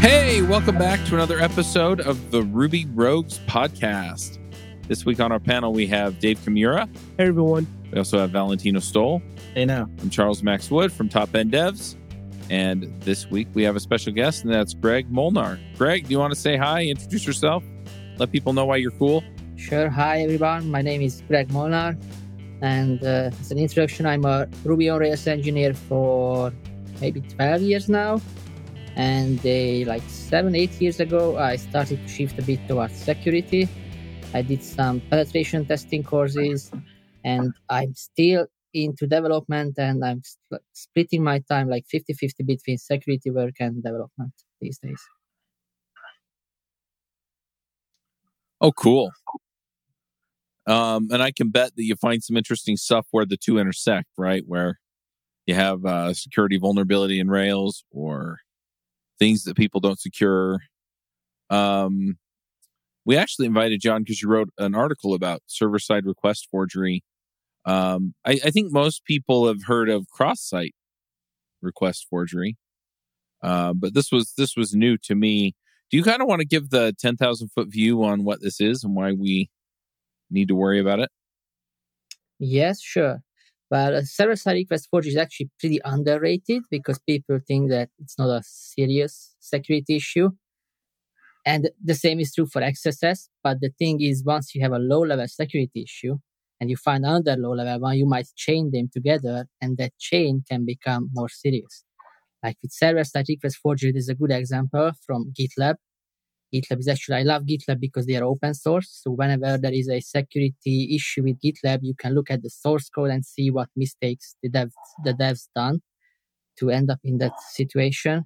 Hey, welcome back to another episode of the Ruby Rogues podcast. This week on our panel, we have Dave Kimura. Hey everyone. We also have Valentino Stoll. Hey now. I'm Charles Max Wood from Top End Devs. And this week we have a special guest, and that's Greg Molnar. Greg, do you want to say hi, introduce yourself, let people know why you're cool? Sure. Hi, everyone. My name is Greg Molnar. And uh, as an introduction, I'm a Ruby on Rails engineer for maybe 12 years now. And uh, like seven, eight years ago, I started to shift a bit towards security. I did some penetration testing courses, and I'm still into development and I'm sp- splitting my time like 50 50 between security work and development these days. Oh, cool. Um, and I can bet that you find some interesting stuff where the two intersect, right? Where you have uh, security vulnerability in Rails or things that people don't secure. Um, we actually invited John because you wrote an article about server side request forgery. Um, I, I, think most people have heard of cross site request forgery, uh, but this was this was new to me. Do you kind of want to give the ten thousand foot view on what this is and why we need to worry about it? Yes, sure. But uh, server side request forgery is actually pretty underrated because people think that it's not a serious security issue. And the same is true for XSS. But the thing is, once you have a low level security issue and you find another low level one, you might chain them together and that chain can become more serious. Like with server side request forgery, this is a good example from GitLab. GitLab is actually, I love GitLab because they are open source. So whenever there is a security issue with GitLab, you can look at the source code and see what mistakes the devs, the devs done to end up in that situation.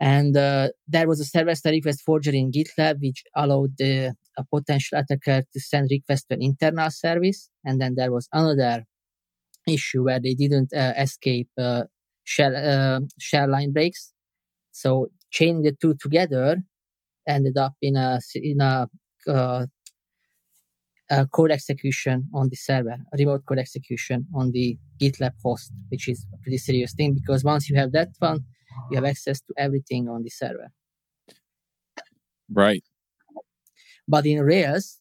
And uh, there was a server-side request forgery in GitLab, which allowed the, a potential attacker to send requests to an internal service. And then there was another issue where they didn't uh, escape uh, shell, uh, shell line breaks. So chaining the two together ended up in a in a, uh, a code execution on the server, a remote code execution on the GitLab host, which is a pretty serious thing because once you have that one, you have access to everything on the server. Right. But in Rails,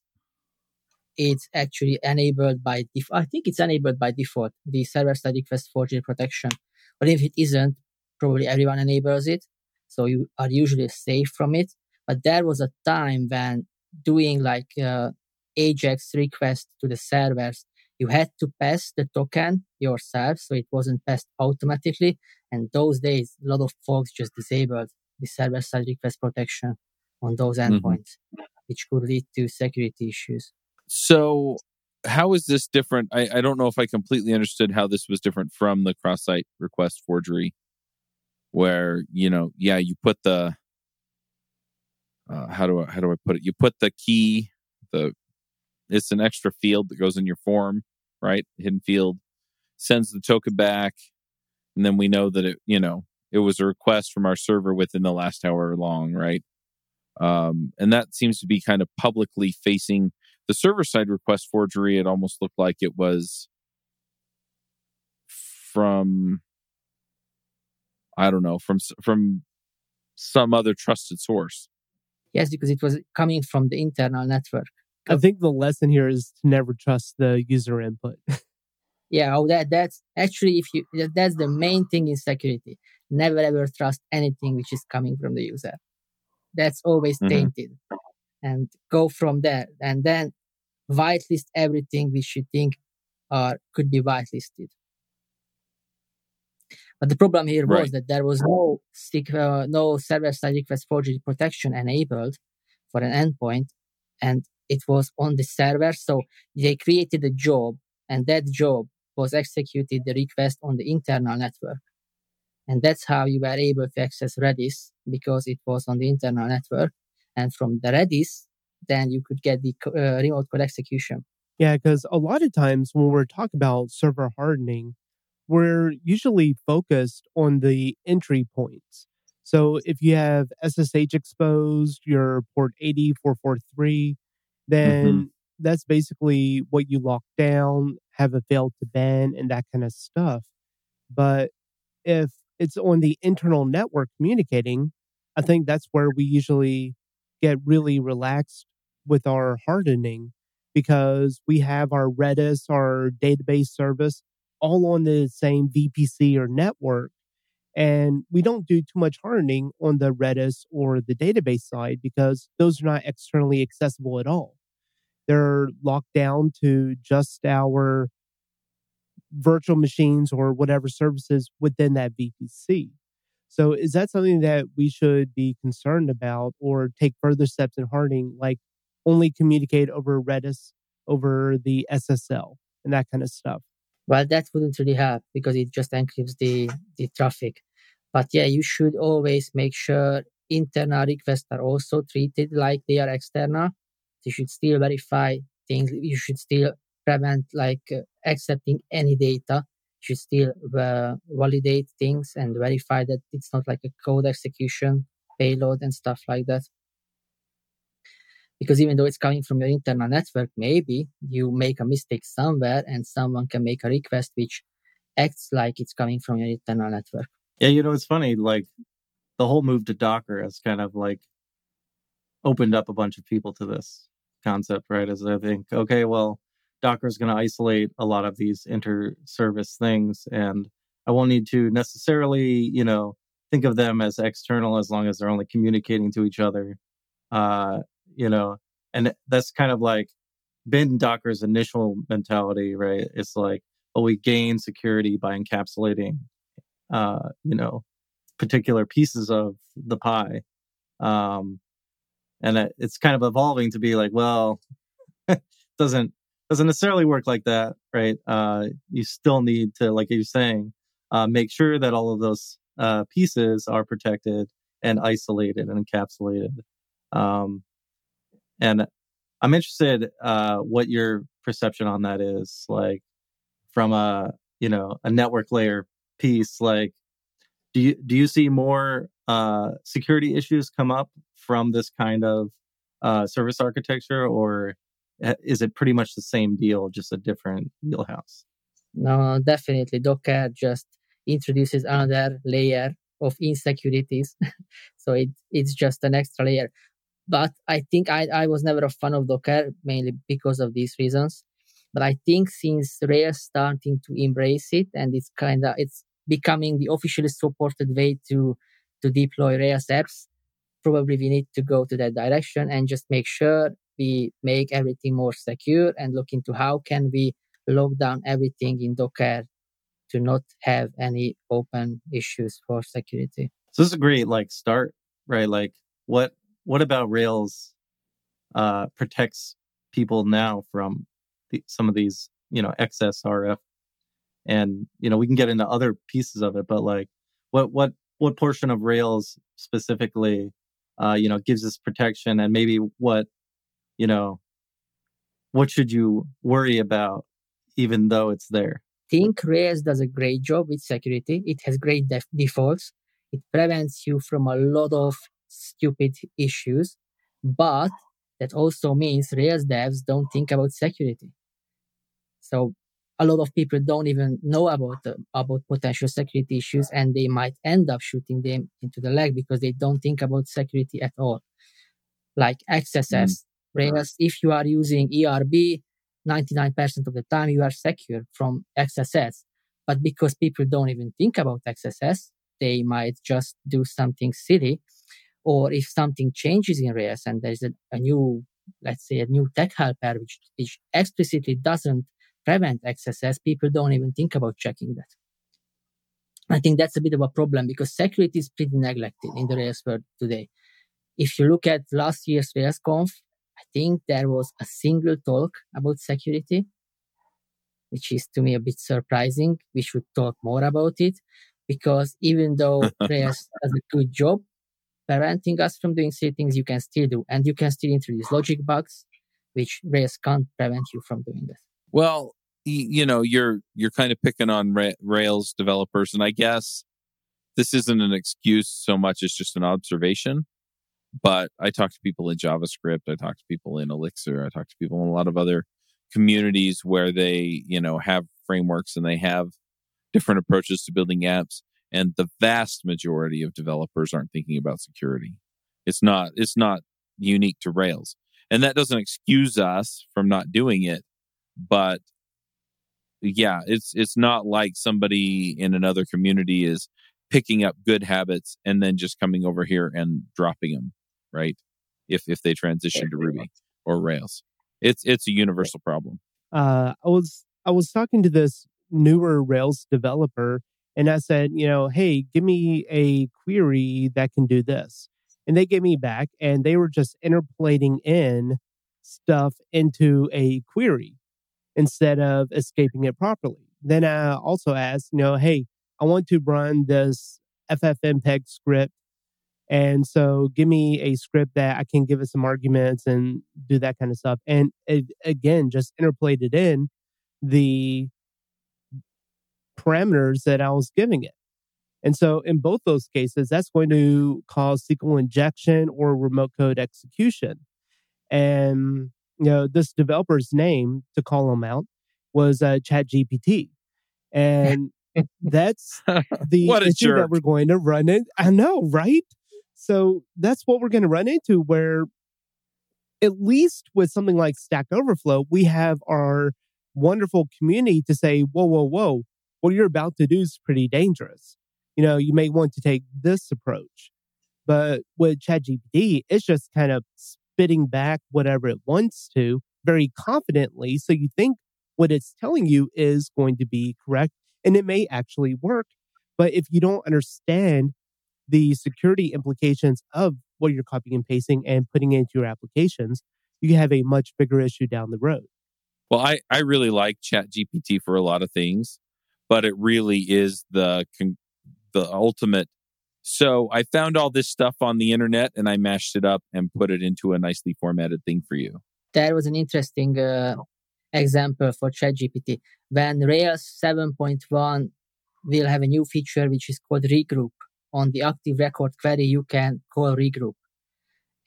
it's actually enabled by default. I think it's enabled by default, the server-side request forgery protection. But if it isn't, probably everyone enables it. So you are usually safe from it. But there was a time when doing like uh, AJAX request to the servers, you had to pass the token yourself, so it wasn't passed automatically. And those days, a lot of folks just disabled the server-side request protection on those endpoints, mm-hmm. which could lead to security issues. So, how is this different? I, I don't know if I completely understood how this was different from the cross-site request forgery, where you know, yeah, you put the uh, how do I how do I put it? You put the key, the it's an extra field that goes in your form, right? Hidden field sends the token back, and then we know that it, you know, it was a request from our server within the last hour long, right? Um, and that seems to be kind of publicly facing the server side request forgery. It almost looked like it was from, I don't know, from from some other trusted source. Yes, because it was coming from the internal network. I think the lesson here is to never trust the user input. yeah, oh, that that's actually if you that's the main thing in security. Never ever trust anything which is coming from the user. That's always mm-hmm. tainted, and go from there. And then whitelist everything which you think are could be whitelisted. But the problem here right. was that there was no uh, no server-side request forgery protection enabled for an endpoint, and it was on the server. So they created a job, and that job was executed the request on the internal network, and that's how you were able to access Redis because it was on the internal network, and from the Redis, then you could get the uh, remote code execution. Yeah, because a lot of times when we're talking about server hardening, we're usually focused on the entry points. So if you have SSH exposed, your port 8443, then mm-hmm. that's basically what you lock down, have a fail2ban, and that kind of stuff. But if it's on the internal network communicating, I think that's where we usually get really relaxed with our hardening because we have our Redis, our database service, all on the same VPC or network. And we don't do too much hardening on the Redis or the database side because those are not externally accessible at all. They're locked down to just our virtual machines or whatever services within that VPC. So, is that something that we should be concerned about or take further steps in hardening, like only communicate over Redis, over the SSL, and that kind of stuff? Well, that wouldn't really help because it just encrypts the, the traffic. But yeah, you should always make sure internal requests are also treated like they are external. You should still verify things. You should still prevent like uh, accepting any data. You should still uh, validate things and verify that it's not like a code execution payload and stuff like that. Because even though it's coming from your internal network, maybe you make a mistake somewhere and someone can make a request which acts like it's coming from your internal network. Yeah, you know, it's funny. Like the whole move to Docker has kind of like opened up a bunch of people to this concept, right? As I think, okay, well, Docker is going to isolate a lot of these inter-service things, and I won't need to necessarily, you know, think of them as external as long as they're only communicating to each other. Uh, you know, and that's kind of like been Docker's initial mentality, right? It's like, well, we gain security by encapsulating, uh, you know, particular pieces of the pie. Um, and it, it's kind of evolving to be like, well, doesn't doesn't necessarily work like that, right? Uh, you still need to, like you're saying, uh, make sure that all of those uh, pieces are protected and isolated and encapsulated. Um, and I'm interested uh, what your perception on that is, like from a you know a network layer piece. Like, do you do you see more uh, security issues come up from this kind of uh, service architecture, or is it pretty much the same deal, just a different wheelhouse? No, definitely. Docker just introduces another layer of insecurities. so it, it's just an extra layer. But I think I, I was never a fan of Docker, mainly because of these reasons. But I think since Rails starting to embrace it and it's kind of it's becoming the officially supported way to to deploy Rails apps, probably we need to go to that direction and just make sure we make everything more secure and look into how can we lock down everything in Docker to not have any open issues for security. So this is a great like start, right? Like what what about Rails uh, protects people now from the, some of these, you know, XSRF? And you know, we can get into other pieces of it, but like, what what what portion of Rails specifically, uh, you know, gives us protection, and maybe what you know, what should you worry about even though it's there? I think Rails does a great job with security. It has great def- defaults. It prevents you from a lot of stupid issues, but that also means Rails devs don't think about security. So a lot of people don't even know about the, about potential security issues, and they might end up shooting them into the leg because they don't think about security at all. Like XSS, mm. Whereas if you are using ERB, 99% of the time you are secure from XSS. But because people don't even think about XSS, they might just do something silly. Or if something changes in Rails and there's a, a new, let's say, a new tag helper which, which explicitly doesn't prevent XSS, people don't even think about checking that. I think that's a bit of a problem because security is pretty neglected in the Rails world today. If you look at last year's RailsConf, I think there was a single talk about security, which is to me a bit surprising. We should talk more about it because even though Rails does a good job preventing us from doing silly things, you can still do, and you can still introduce logic bugs, which Rails can't prevent you from doing this. Well, you know, you're you're kind of picking on Rails developers, and I guess this isn't an excuse so much as just an observation. But I talk to people in JavaScript. I talk to people in Elixir. I talk to people in a lot of other communities where they, you know, have frameworks and they have different approaches to building apps. And the vast majority of developers aren't thinking about security. It's not it's not unique to Rails. And that doesn't excuse us from not doing it, but yeah, it's it's not like somebody in another community is picking up good habits and then just coming over here and dropping them, right? If if they transition to Ruby or Rails. It's it's a universal problem. Uh, I was I was talking to this newer Rails developer, and I said, you know, hey, give me a query that can do this, and they gave me back, and they were just interpolating in stuff into a query instead of escaping it properly. Then I also asked, you know, hey, I want to run this FFmpeg script. And so give me a script that I can give it some arguments and do that kind of stuff. And it, again, just interpolated in the parameters that I was giving it. And so in both those cases, that's going to cause SQL injection or remote code execution. And you know, this developer's name to call him out was uh, ChatGPT, and that's the issue jerk. that we're going to run in. I know, right? So that's what we're going to run into. Where at least with something like Stack Overflow, we have our wonderful community to say, "Whoa, whoa, whoa! What you're about to do is pretty dangerous." You know, you may want to take this approach. But with ChatGPT, it's just kind of spitting back whatever it wants to very confidently. So you think what it's telling you is going to be correct and it may actually work. But if you don't understand the security implications of what you're copying and pasting and putting into your applications, you have a much bigger issue down the road. Well, I, I really like Chat GPT for a lot of things, but it really is the the ultimate. So I found all this stuff on the internet and I mashed it up and put it into a nicely formatted thing for you. That was an interesting uh, example for ChatGPT. When Rails 7.1 will have a new feature which is called regroup. On the active record query, you can call regroup.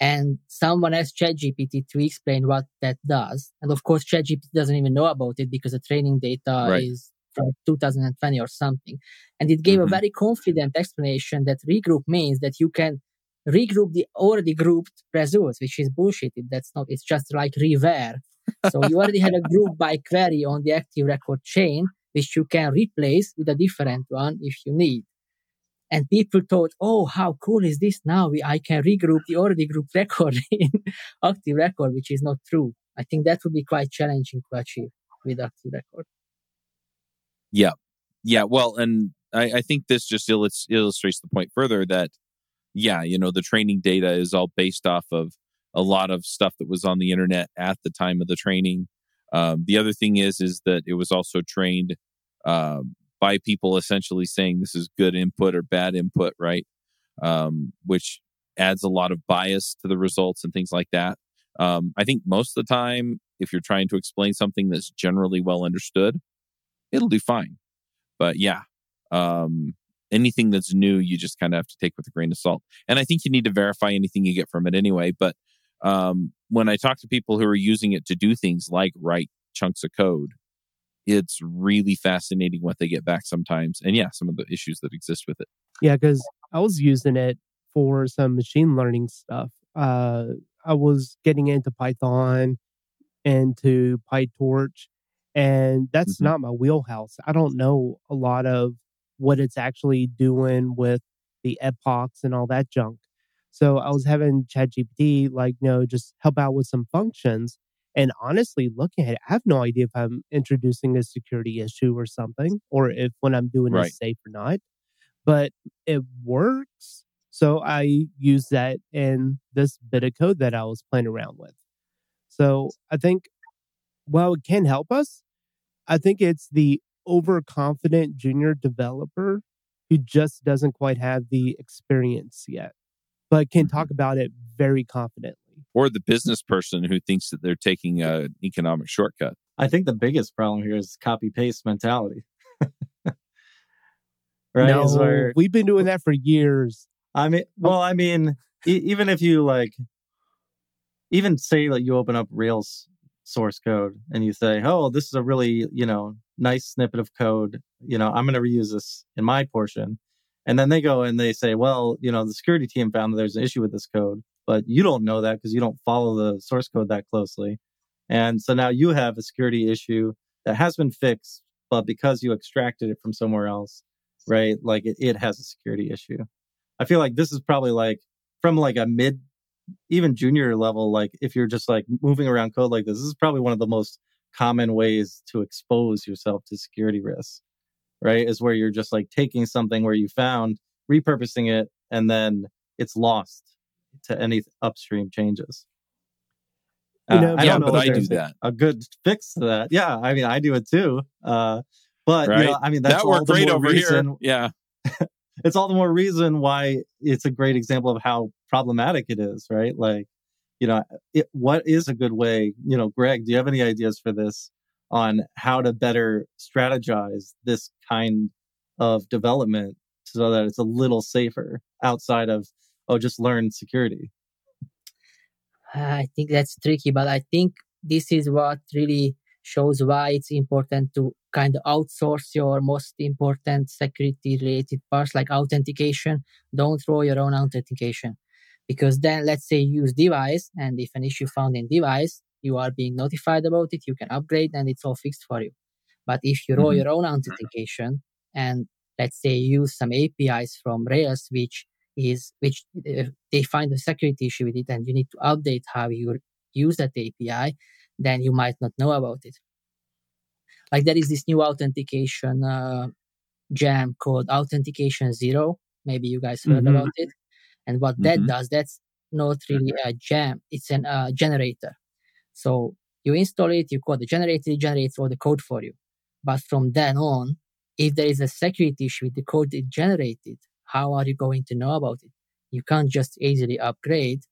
And someone asked ChatGPT to explain what that does. And of course, ChatGPT doesn't even know about it because the training data Right. is from 2020 or something. And it gave Mhm. a very confident explanation that regroup means that you can regroup the already grouped results, which is bullshit. That's not, it's just like reware. So you already had a group by query on the active record chain, which you can replace with a different one if you need. And people thought, oh, how cool is this now? We, I can regroup the already grouped record in active record, which is not true. I think that would be quite challenging to achieve with active record. Yeah, Yeah. well, and I, I think this just illus- illustrates the point further that, yeah, you know, the training data is all based off of a lot of stuff that was on the internet at the time of the training. Um, the other thing is, is that it was also trained um, by people essentially saying this is good input or bad input, right? Um, which adds a lot of bias to the results and things like that. Um, I think most of the time, if you're trying to explain something that's generally well understood, it'll do fine. But yeah, um, anything that's new, you just kind of have to take with a grain of salt. And I think you need to verify anything you get from it anyway. But um, when I talk to people who are using it to do things like write chunks of code, it's really fascinating what they get back sometimes. And yeah, some of the issues that exist with it. Yeah, because I was using it for some machine learning stuff. Uh, I was getting into Python, and to PyTorch, and that's Mhm. not my wheelhouse. I don't know a lot of what it's actually doing with the epochs and all that junk. So I was having ChatGPT, like, you know, just help out with some functions. And honestly, looking at it, I have no idea if I'm introducing a security issue or something, or if when I'm doing Right. is safe or not. But it works. So I use that in this bit of code that I was playing around with. So I think while it can help us, I think it's the overconfident junior developer who just doesn't quite have the experience yet, but can talk mm-hmm. about it very confidently. Or the business person who thinks that they're taking an economic shortcut. I think the biggest problem here is copy paste mentality. right? No, where we've been doing that for years. I mean, oh. well, I mean, e- even if you like, even say that you open up Rails source code and you say, "Oh, this is a really you know nice snippet of code. You know, I'm going to reuse this in my portion," And then they go and they say, well, you know, the security team found that there's an issue with this code, but you don't know that because you don't follow the source code that closely. And so now you have a security issue that has been fixed, but because you extracted it from somewhere else, right? Like it, it has a security issue. I feel like this is probably like from like a mid, even junior level, like if you're just like moving around code like this, this is probably one of the most common ways to expose yourself to security risks, right? Is where you're just like taking something where you found, repurposing it, and then it's lost to any upstream changes. You know, I yeah, don't know but I do that. A good fix to that. Yeah, I mean, I do it too. Uh, but you know, I mean, that's that all worked the great over reason, here. Yeah. It's all the more reason why it's a great example of how problematic it is, right? Like, you know, it, what is a good way? You know, Greg, do you have any ideas for this on how to better strategize this kind of development so that it's a little safer outside of oh, just learn security? I think that's tricky, but I think this is what really shows why it's important to kind of outsource your most important security related parts like authentication. Don't throw your own authentication because then let's say you use Devise and if an issue found in Devise, you are being notified about it, you can upgrade and it's all fixed for you. But if you roll Mhm. your own authentication and let's say you use some APIs from Rails, which is which uh, they find a security issue with it and you need to update how you use that API, then you might not know about it. Like there is this new authentication uh, gem called Authentication Zero. Maybe you guys heard Mhm. about it. And what that Mhm. does, that's not really a gem. It's an uh, generator. So you install it, you call the generator, it generates all the code for you. But from then on, if there is a security issue with the code it generated, how are you going to know about it? You can't just easily upgrade.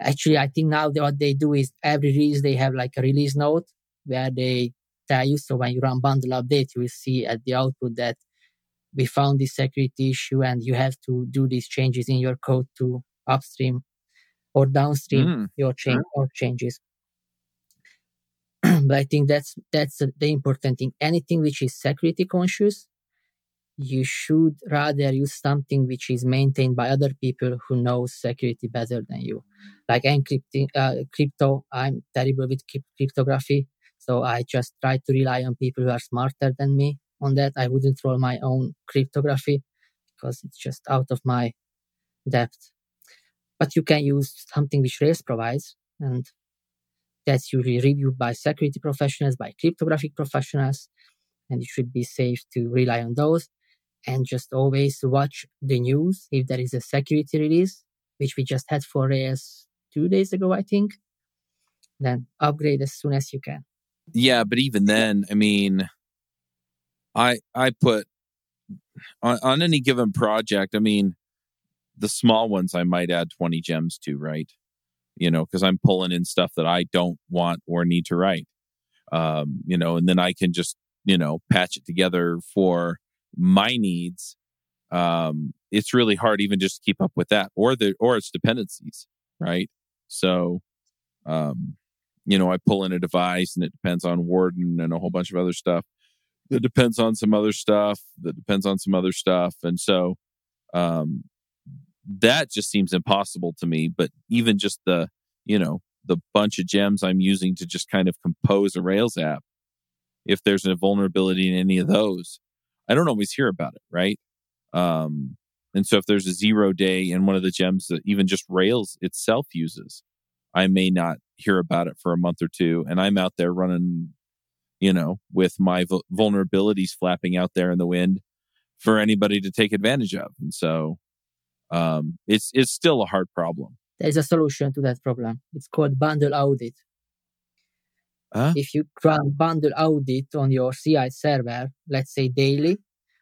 Actually, I think now what they do is every release they have like a release note where they tell you. So when you run bundle update, you will see at the output that we found this security issue and you have to do these changes in your code to upstream or downstream Mm. your change or changes. but I think that's that's the important thing. Anything which is security conscious, you should rather use something which is maintained by other people who know security better than you. Like encrypting uh, crypto, I'm terrible with cryp- cryptography, so I just try to rely on people who are smarter than me on that. I wouldn't roll my own cryptography because it's just out of my depth. But you can use something which Rails provides, and that's usually reviewed by security professionals, by cryptographic professionals, and it should be safe to rely on those. And just always watch the news if there is a security release, which we just had for Rails two days ago, I think. Then upgrade as soon as you can. Yeah, but even then, I mean, I I put on, on any given project. I mean, the small ones I might add twenty gems to, right? You know, because I'm pulling in stuff that I don't want or need to write. Um, you know, and then I can just you know patch it together for my needs. Um, it's really hard even just to keep up with that, or the or its dependencies, right? So, um, you know, I pull in a Devise and it depends on Warden and a whole bunch of other stuff. That depends on some other stuff. That depends on some other stuff. And so um, that just seems impossible to me. But even just the, you know, the bunch of gems I'm using to just kind of compose a Rails app, if there's a vulnerability in any of those, I don't always hear about it, right? Um, and so if there's a zero day in one of the gems that even just Rails itself uses, I may not hear about it for a month or two. And I'm out there running, you know, with my vul- vulnerabilities flapping out there in the wind for anybody to take advantage of. And so um, it's it's still a hard problem. There's a solution to that problem. It's called bundle audit. Huh? If you run bundle audit on your CI server, let's say daily,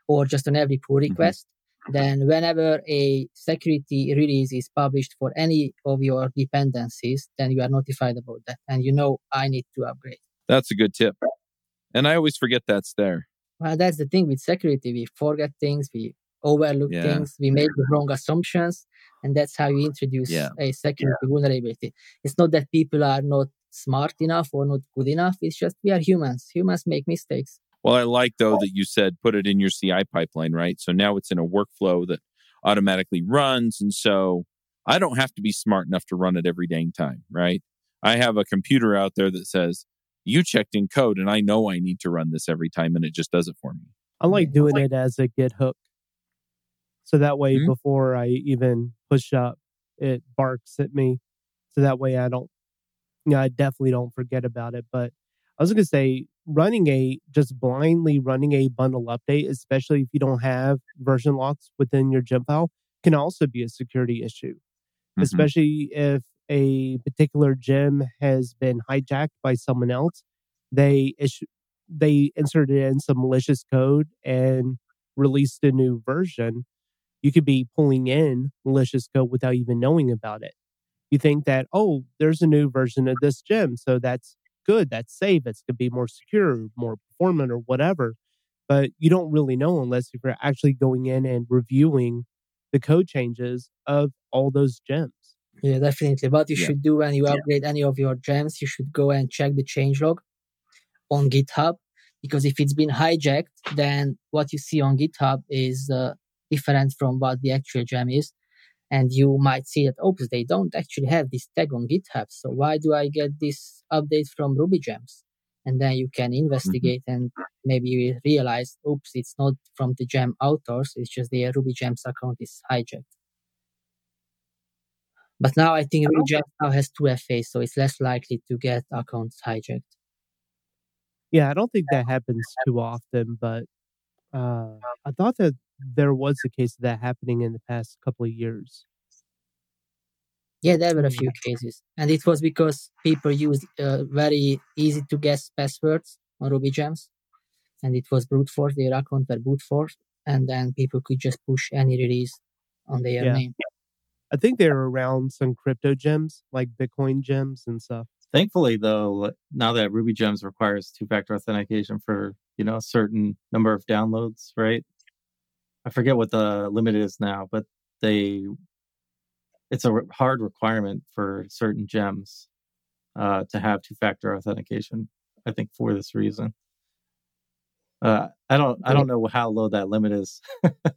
or just on every pull mm-hmm. request, then whenever a security release is published for any of your dependencies, then you are notified about that and you know I need to upgrade. That's a good tip. And I always forget that's there. Well, that's the thing with security. We forget things, we overlook Yeah. things, we make the wrong assumptions, and that's how you introduce Yeah. a security vulnerability. It's not that people are not smart enough or not good enough. It's just we are humans. Humans make mistakes. Well, I like though that you said put it in your CI pipeline, right? So now it's in a workflow that automatically runs. And so I don't have to be smart enough to run it every dang time, right? I have a computer out there that says, you checked in code and I know I need to run this every time and it just does it for me. I like doing it as a Git hook. So that way, Mhm. before I even push up, it barks at me. So that way I don't, you know, I definitely don't forget about it. But I was going to say, running a, just blindly running a bundle update, especially if you don't have version locks within your gem file, can also be a security issue, Mhm. especially if a particular gem has been hijacked by someone else. They issue, they inserted in some malicious code and released a new version, you could be pulling in malicious code without even knowing about it. You think that, oh, there's a new version of this gem, so that's good, that's safe, it's going to be more secure, more performant, or whatever. But you don't really know unless you're actually going in and reviewing the code changes of all those gems. Yeah, definitely. What you Yeah. should do when you upgrade any of your gems, you should go and check the changelog on GitHub because if it's been hijacked, then what you see on GitHub is uh, different from what the actual gem is. And you might see that, oops, they don't actually have this tag on GitHub. So why do I get this update from Ruby gems? And then you can investigate and maybe you realize, oops, it's not from the gem authors. It's just the Ruby gems account is hijacked. But now I think Ruby gems now has two FAs, so it's less likely to get accounts hijacked. Yeah, I don't think that happens too often, but uh, I thought that there was a case of that happening in the past couple of years. Yeah, there were a few cases, and it was because people used uh, very easy to guess passwords on Ruby gems, and it was brute force. Their account were brute force, and then people could just push any release on their Yeah. name. I think they're around some crypto gems like Bitcoin gems and stuff. Thankfully, though, now that Ruby Gems requires two-factor authentication for you know a certain number of downloads, right? I forget what the limit is now, but they it's a re- hard requirement for certain gems uh, to have two-factor authentication. I think for this reason. Uh, I don't I don't know how low that limit is. I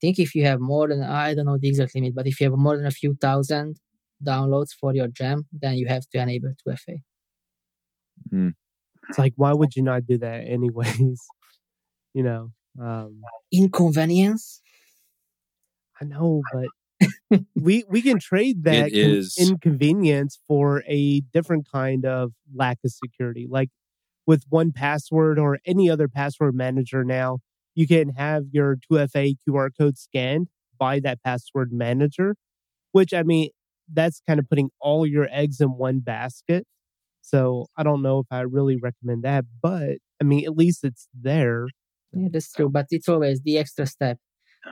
think if you have more than I don't know the exact limit, but if you have more than a few thousand downloads for your gem, then you have to enable 2FA. It's like, why would you not do that anyways? you know, um, Inconvenience. I know, but we we can trade that con- is. inconvenience for a different kind of lack of security. Like with one password or any other password manager now, you can have your 2FA QR code scanned by that password manager, which I mean, that's kind of putting all your eggs in one basket. So I don't know if I really recommend that, but I mean, at least it's there. Yeah, that's true, but it's always the extra step.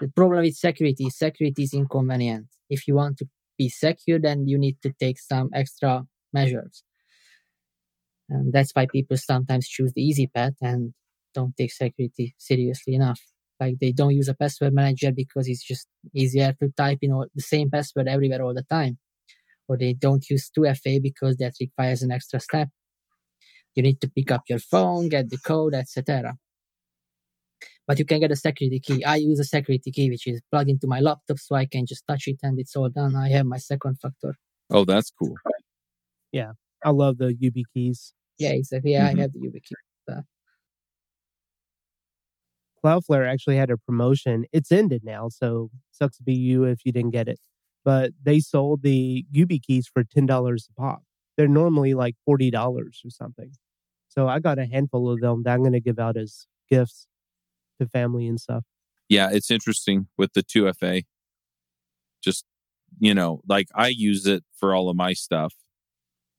The problem with security security is inconvenient. If you want to be secure, then you need to take some extra measures. And that's why people sometimes choose the easy path and don't take security seriously enough. Like they don't use a password manager because it's just easier to type in all, the same password everywhere all the time. Or they don't use 2FA because that requires an extra step. You need to pick up your phone, get the code, etc but you can get a security key. I use a security key which is plugged into my laptop so I can just touch it and it's all done. I have my second factor. Oh, that's cool. Yeah. I love the YubiKeys. Yeah, exactly. Yeah, Mhm. I have the YubiKey. Cloudflare actually had a promotion. It's ended now, so sucks to be you if you didn't get it. But they sold the YubiKeys for ten dollars a pop. They're normally like forty dollars or something. So I got a handful of them that I'm going to give out as gifts to family and stuff. Yeah, it's interesting with the 2FA. Just, you know, like I use it for all of my stuff,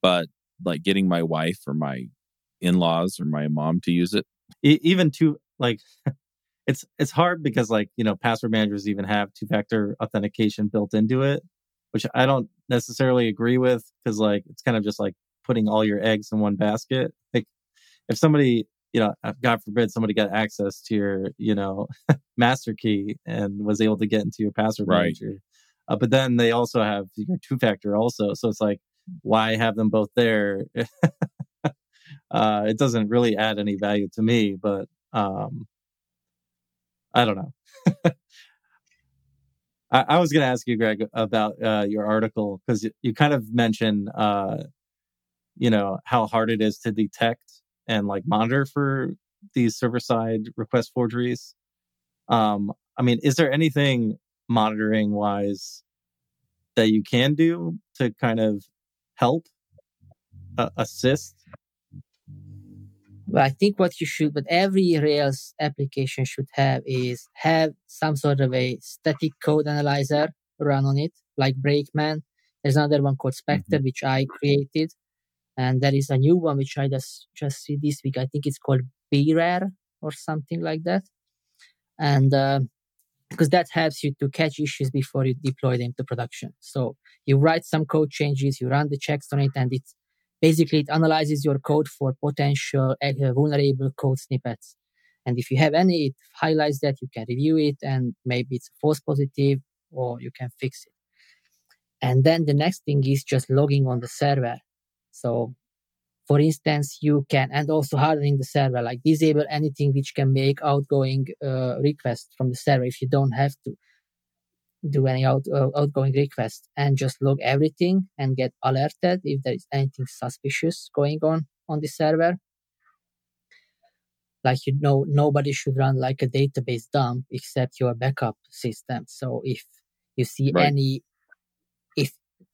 but like getting my wife or my in laws or my mom to use it. Even two like it's it's hard because like you know password managers even have two factor authentication built into it which i don't necessarily agree with because like it's kind of just like putting all your eggs in one basket like if somebody you know uh, god forbid somebody got access to your you know master key and was able to get into your password Right. manager uh, but then they also have your two factor also so it's like why have them both there uh, it doesn't really add any value to me, but um, I don't know. I, I, was going to ask you, Greg, about uh, your article because you, you, kind of mentioned, uh, you know, how hard it is to detect and like monitor for these server side request forgeries. Um, I mean, is there anything monitoring wise that you can do to kind of help uh, assist? Well, I think what you should, but every Rails application should have is have some sort of a static code analyzer run on it, like Brakeman. There's another one called Spektr, mm-hmm. which I created. And there is a new one which I just just see this week. I think it's called BRARE or something like that. And uh, because that helps you to catch issues before you deploy them to production. So you write some code changes, you run the checks on it, and it basically it analyzes your code for potential uh, vulnerable code snippets. And if you have any, it highlights that you can review it, and maybe it's a false positive, or you can fix it. And then the next thing is just logging on the server. So for instance, you can, and also hardening the server, like disable anything which can make outgoing uh, requests from the server if you don't have to do any out, uh, outgoing requests and just log everything and get alerted if there is anything suspicious going on on the server. Like, you know, nobody should run like a database dump except your backup system. So if you see right. any,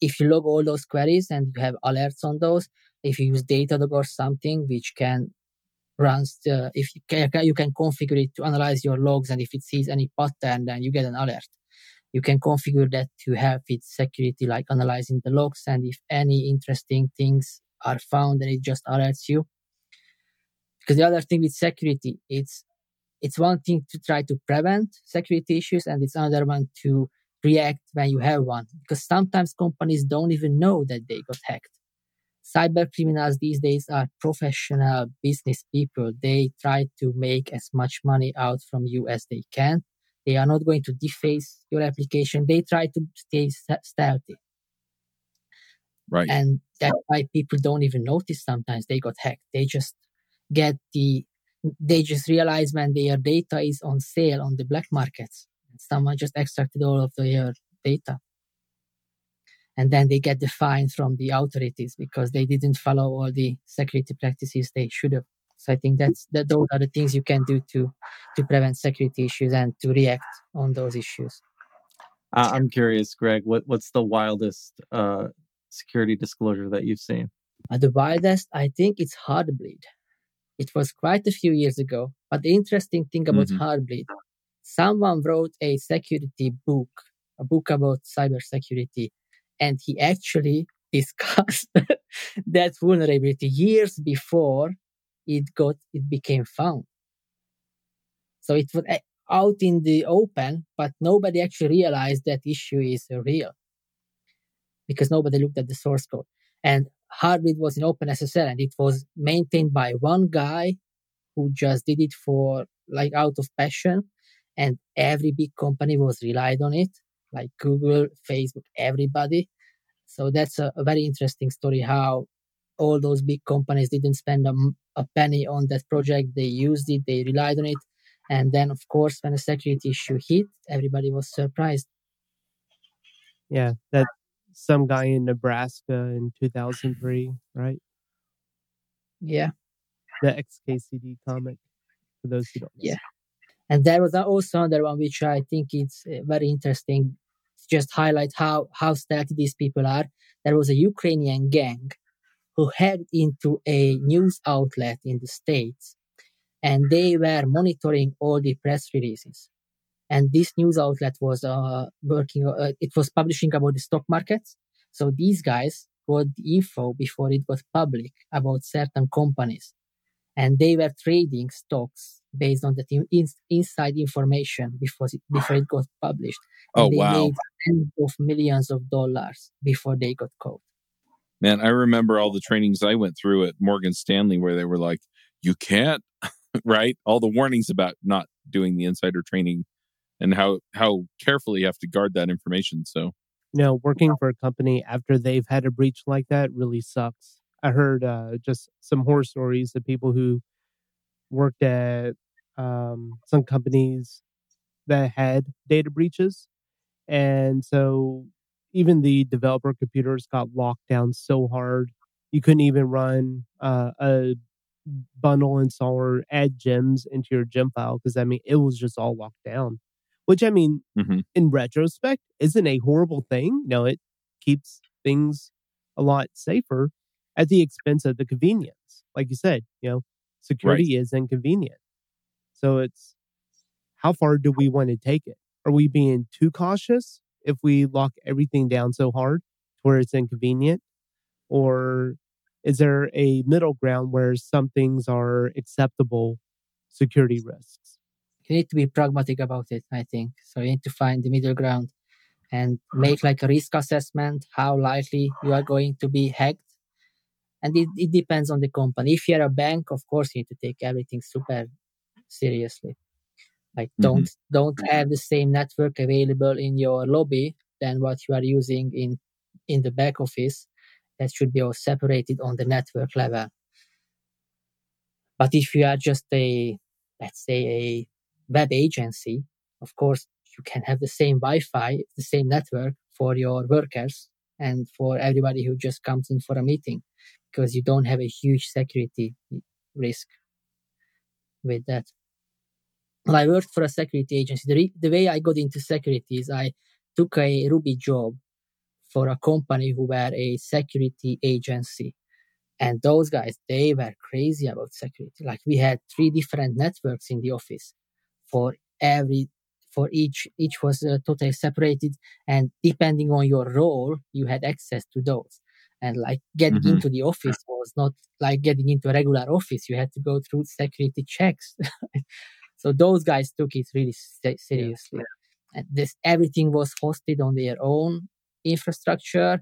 if, you log all those queries and you have alerts on those, if you use Datadog or something which can runs the, if you can, you can configure it to analyze your logs and if it sees any pattern then you get an alert. You can configure that to have its security like analyzing the logs and if any interesting things are found then it just alerts you. Because the other thing with security it's it's one thing to try to prevent security issues and it's another one to react when you have one because sometimes companies don't even know that they got hacked cyber criminals these days are professional business people. They try to make as much money out from you as they can. They are not going to deface your application. They try to stay stealthy. Right. And that's why people don't even notice sometimes they got hacked. They just get the, they just realize when their data is on sale on the black markets. Someone just extracted all of their data and then they get the fine from the authorities because they didn't follow all the security practices they should have. So I think that's that those are the things you can do to to prevent security issues and to react on those issues. I'm curious, Greg. What what's the wildest uh, security disclosure that you've seen? Uh, the wildest, I think, it's Heartbleed. It was quite a few years ago. But the interesting thing about mm-hmm. Heartbleed, someone wrote a security book, a book about cybersecurity, and he actually discussed that vulnerability years before it got it became found. So it was eh, out in the open but nobody actually realized that issue is real because nobody looked at the source code. And Heartbleed was in OpenSSL and it was maintained by one guy who just did it for like out of passion and every big company was relied on it like Google, Facebook, everybody. So that's a, a very interesting story how all those big companies didn't spend a, a, penny on that project. They used it, they relied on it. And then, of course, when a security issue hit, everybody was surprised. Yeah, that some guy in Nebraska in 2003, right? Yeah. The XKCD comic, for those who don't know. Yeah. And there was also another one which I think is uh, very interesting. to Just highlight how how stealthy these people are. There was a Ukrainian gang who hacked into a news outlet in the states, and they were monitoring all the press releases. And this news outlet was uh, working. Uh, it was publishing about the stock markets. So these guys got the info before it was public about certain companies, and they were trading stocks based on the in, inside information before it, before it got published. And oh they wow! Made tens of millions of dollars before they got caught. Man, I remember all the trainings I went through at Morgan Stanley where they were like, "You can't," right? All the warnings about not doing the insider training and how how carefully you have to guard that information. So, you know, working for a company after they've had a breach like that really sucks. I heard uh, just some horror stories of people who worked at um, some companies that had data breaches. And so even the developer computers got locked down so hard you couldn't even run uh, a bundle installer add gems into your gem file because I mean it was just all locked down. Which I mean, Mhm. in retrospect, isn't a horrible thing. No, it keeps things a lot safer at the expense of the convenience. Like you said, you know, security is inconvenient. So it's how far do we want to take it? Are we being too cautious if we lock everything down so hard to where it's inconvenient? Or is there a middle ground where some things are acceptable security risks? You need to be pragmatic about it, I think. So you need to find the middle ground and make like a risk assessment, how likely you are going to be hacked. And it, it depends on the company. If you're a bank, of course you need to take everything super seriously. Like Mhm. don't don't have the same network available in your lobby than what you are using in in the back office. That should be all separated on the network level. But if you are just a let's say a web agency, of course you can have the same Wi-Fi, the same network for your workers and for everybody who just comes in for a meeting because you don't have a huge security risk with that. Well, I worked for a security agency. The, re- the way I got into security is I took a Ruby job for a company who were a security agency. And those guys, they were crazy about security. Like we had three different networks in the office for every, for each, each was uh, totally separated. And depending on your role, you had access to those. And like getting Mhm. into the office was not like getting into a regular office. You had to go through security checks. so those guys took it really se- seriously. And this, everything was hosted on their own infrastructure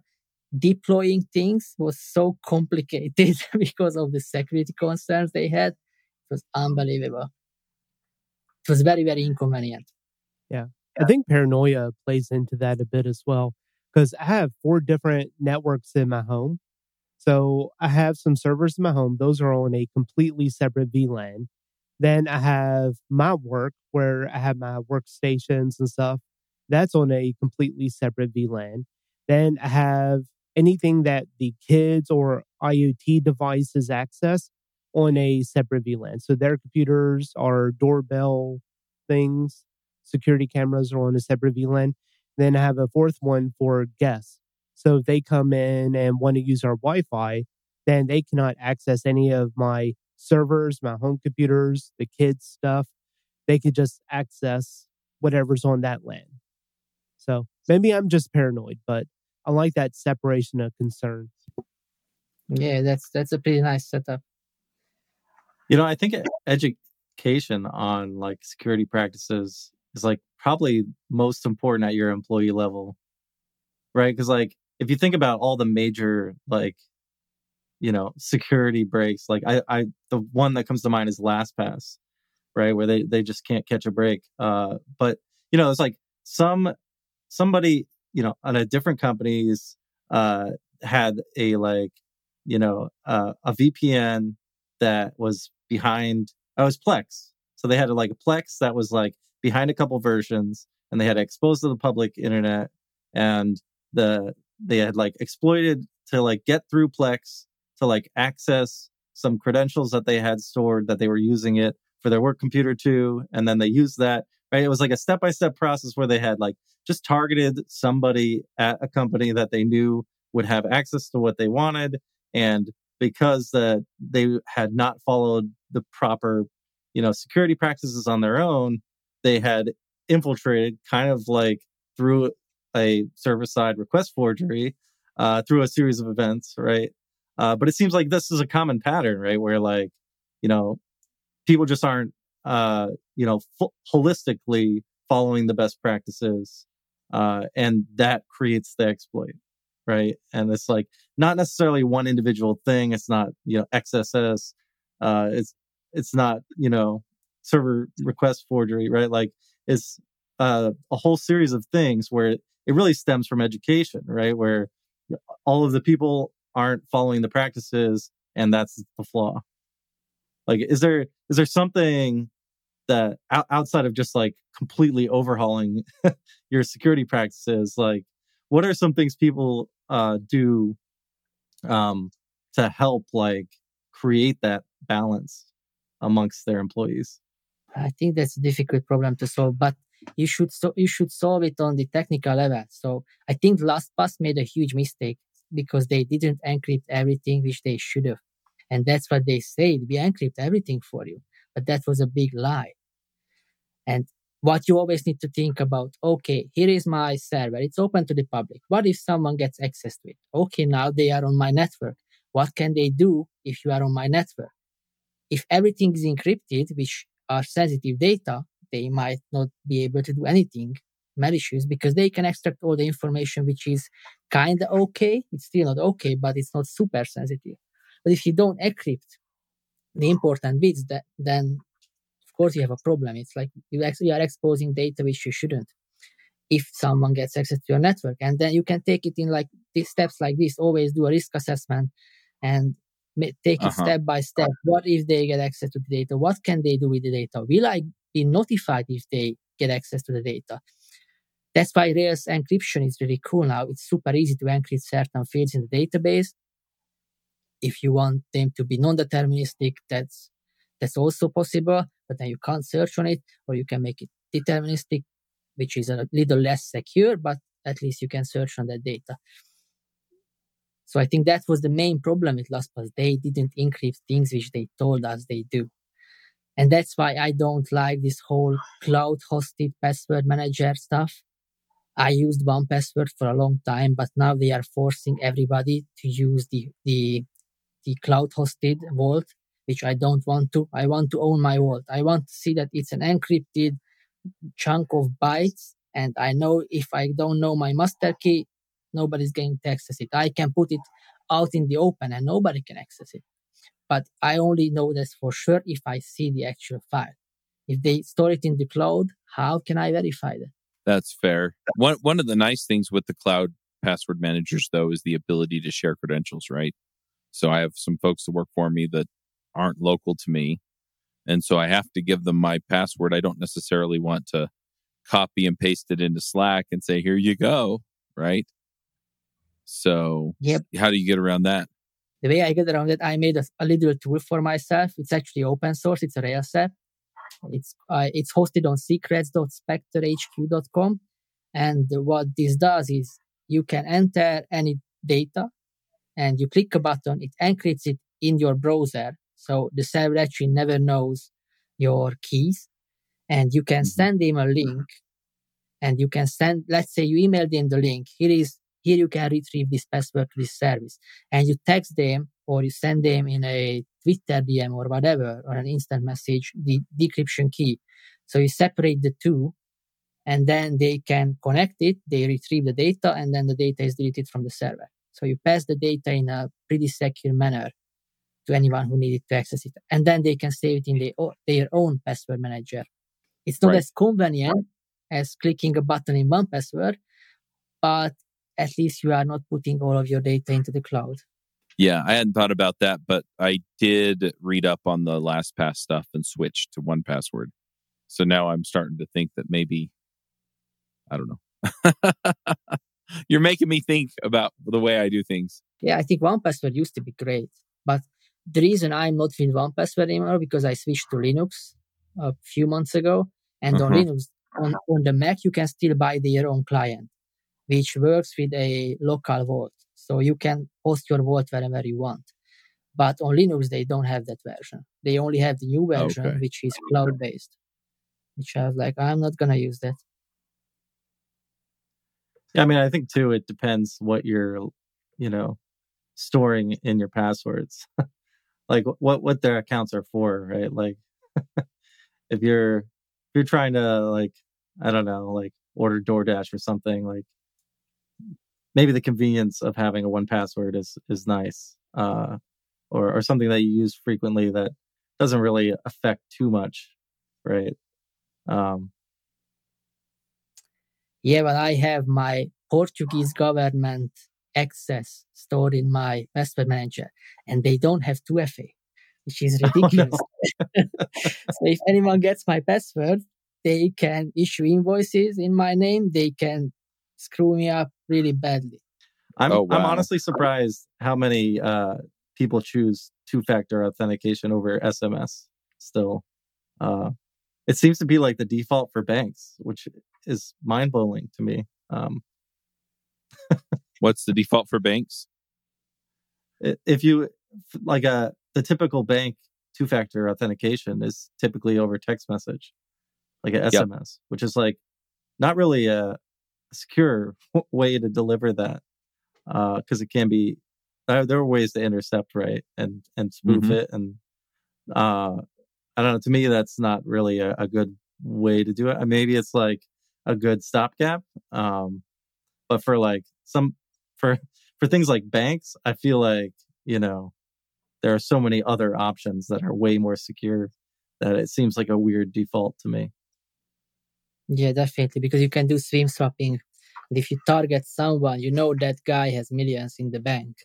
deploying things was so complicated because of the security concerns they had. It was unbelievable. It was very, very inconvenient. Yeah. I think paranoia plays into that a bit as well because I have four different networks in my home. So I have some servers in my home. Those are on a completely separate VLAN. Then I have my work where I have my workstations and stuff. That's on a completely separate VLAN. Then I have anything that the kids or IoT devices access on a separate VLAN. So their computers are doorbell things security cameras are on a separate VLAN. Then I have a fourth one for guests. So if they come in and want to use our Wi Fi, then they cannot access any of my servers, my home computers, the kids' stuff. They could just access whatever's on that LAN. So maybe I'm just paranoid, but I like that separation of concerns. Yeah, that's that's a pretty nice setup. You know, I think education on like security practices is like probably most important at your employee level, right? Because like if you think about all the major like you know security breaks, like I, I the one that comes to mind is LastPass, right? Where they they just can't catch a break. Uh, but you know, it's like some somebody you know on a different company's uh had a like you know uh, a VPN that was behind oh, it was Plex. So they had a, like a Plex that was like behind a couple versions and they had exposed to the public internet and the they had like exploited to like get through Plex to like access some credentials that they had stored that they were using it for their work computer too. And then they used that, right? It was like a step by step process where they had like just targeted somebody at a company that they knew would have access to what they wanted. And because that they had not followed the proper, you know, security practices on their own, they had infiltrated kind of like through a server side request forgery, uh, through a series of events, right? Uh, but it seems like this is a common pattern, right? Where like, you know, people just aren't, uh, you know, holistically following the best practices, uh, and that creates the exploit, right? And it's like not necessarily one individual thing. It's not, you know, XSS. Uh, it's it's not, you know, server request forgery, right? Like it's uh, a whole series of things where it really stems from education, right? Where all of the people aren't following the practices and that's the flaw. Like is there is there something that outside of just like completely overhauling your security practices like what are some things people uh do um to help like create that balance amongst their employees? I think that's a difficult problem to solve but you should so you should solve it on the technical level. So i think lastpass made a huge mistake because they didn't encrypt everything which they should have. And that's what they said we encrypt everything for you. But that was a big lie. And what you always need to think about okay here is my server. It's open to the public. What if someone gets access to it? Okay now they are on my network. What can they do if you are on my network? If everything is encrypted which are sensitive data they might not be able to do anything malicious because they can extract all the information which is kind of okay it's still not okay but it's not super sensitive but if you don't encrypt the important bits that then of course you have a problem. It's like you actually are exposing data which you shouldn't. If someone gets access to your network, and then you can take it in like these steps like this. Always do a risk assessment and take it uh-huh. step by step. What if they get access to the data? What can they do with the data? Will I be notified if they get access to the data? That's why Rails encryption is really cool now. It's super easy to encrypt certain fields in the database. If you want them to be non-deterministic, that's that's also possible but then you can't search on it, or you can make it deterministic, which is a little less secure, but at least you can search on that data. So I think that was the main problem with LastPass. They didn't encrypt things which they told us they do. And that's why I don't like this whole cloud hosted password manager stuff. I used 1Password for a long time, but now they are forcing everybody to use the, the, the cloud hosted vault which I don't want to. I want to own my vault. I want to see that it's an encrypted chunk of bytes. And I know if I don't know my master key, nobody's going to access it. I can put it out in the open and nobody can access it. But I only know this for sure if I see the actual file. If they store it in the cloud, how can I verify that? That's fair. One one of the nice things with the cloud password managers though is the ability to share credentials, right? So I have some folks that work for me that aren't local to me. And so I have to give them my password. I don't necessarily want to copy and paste it into Slack and say, here you go. Right. So, yep. how do you get around that? The way I get around it, I made a, a little tool for myself. It's actually open source. It's a Rails app. It's uh, it's hosted on secrets.spectrehq.com. And what this does is you can enter any data and you click a button, it encrypts it in your browser so the server actually never knows your keys and you can mm-hmm. send them a link and you can send, let's say you email them the link. Here is, here you can retrieve this password to this service and you text them or you send them in a Twitter DM or whatever, or an instant message, the decryption key. So you separate the two and then they can connect it, they retrieve the data, and then the data is deleted from the server. So you pass the data in a pretty secure manner to anyone who needed to access it. And then they can save it in their, their own password manager. It's not right. as convenient as clicking a button in 1Password, but at least you are not putting all of your data into the cloud. Yeah, I hadn't thought about that, but I did read up on the LastPass stuff and switch to 1Password. So now I'm starting to think that maybe, I don't know. You're making me think about the way I do things. Yeah, I think 1Password used to be great, but the reason I'm not with 1Password anymore because I switched to Linux a few months ago, and uh-huh. on Linux on, on the Mac you can still buy their own client, which works with a local vault, so you can host your vault wherever you want. But on Linux they don't have that version. They only have the new version, okay. which is cloud based. Which I was like, I'm not gonna use that. Yeah, I mean, I think too, it depends what you're, you know, storing in your passwords. like what what their accounts are for, right? Like if you're if you're trying to like I don't know, like order DoorDash or something, like maybe the convenience of having a 1Password is is nice. Uh or or something that you use frequently that doesn't really affect too much, right? Um yeah, but I have my Portuguese government access stored in my password manager, and they don't have 2FA, which is ridiculous. Oh, no. so if anyone gets my password, they can issue invoices in my name. They can screw me up really badly. I'm oh, wow. I'm honestly surprised how many uh, people choose two-factor authentication over SMS. Still, uh, it seems to be like the default for banks, which is mind-blowing to me. Um, What's the default for banks? If you like a uh, the typical bank two-factor authentication is typically over text message, like an SMS, yep. which is like not really a secure way to deliver that because uh, it can be uh, there are ways to intercept right and and spoof mm-hmm. it and uh i don't know to me that's not really a, a good way to do it maybe it's like a good stopgap um but for like some for for things like banks i feel like you know there are so many other options that are way more secure that it seems like a weird default to me yeah definitely because you can do SIM swapping and if you target someone, you know that guy has millions in the bank.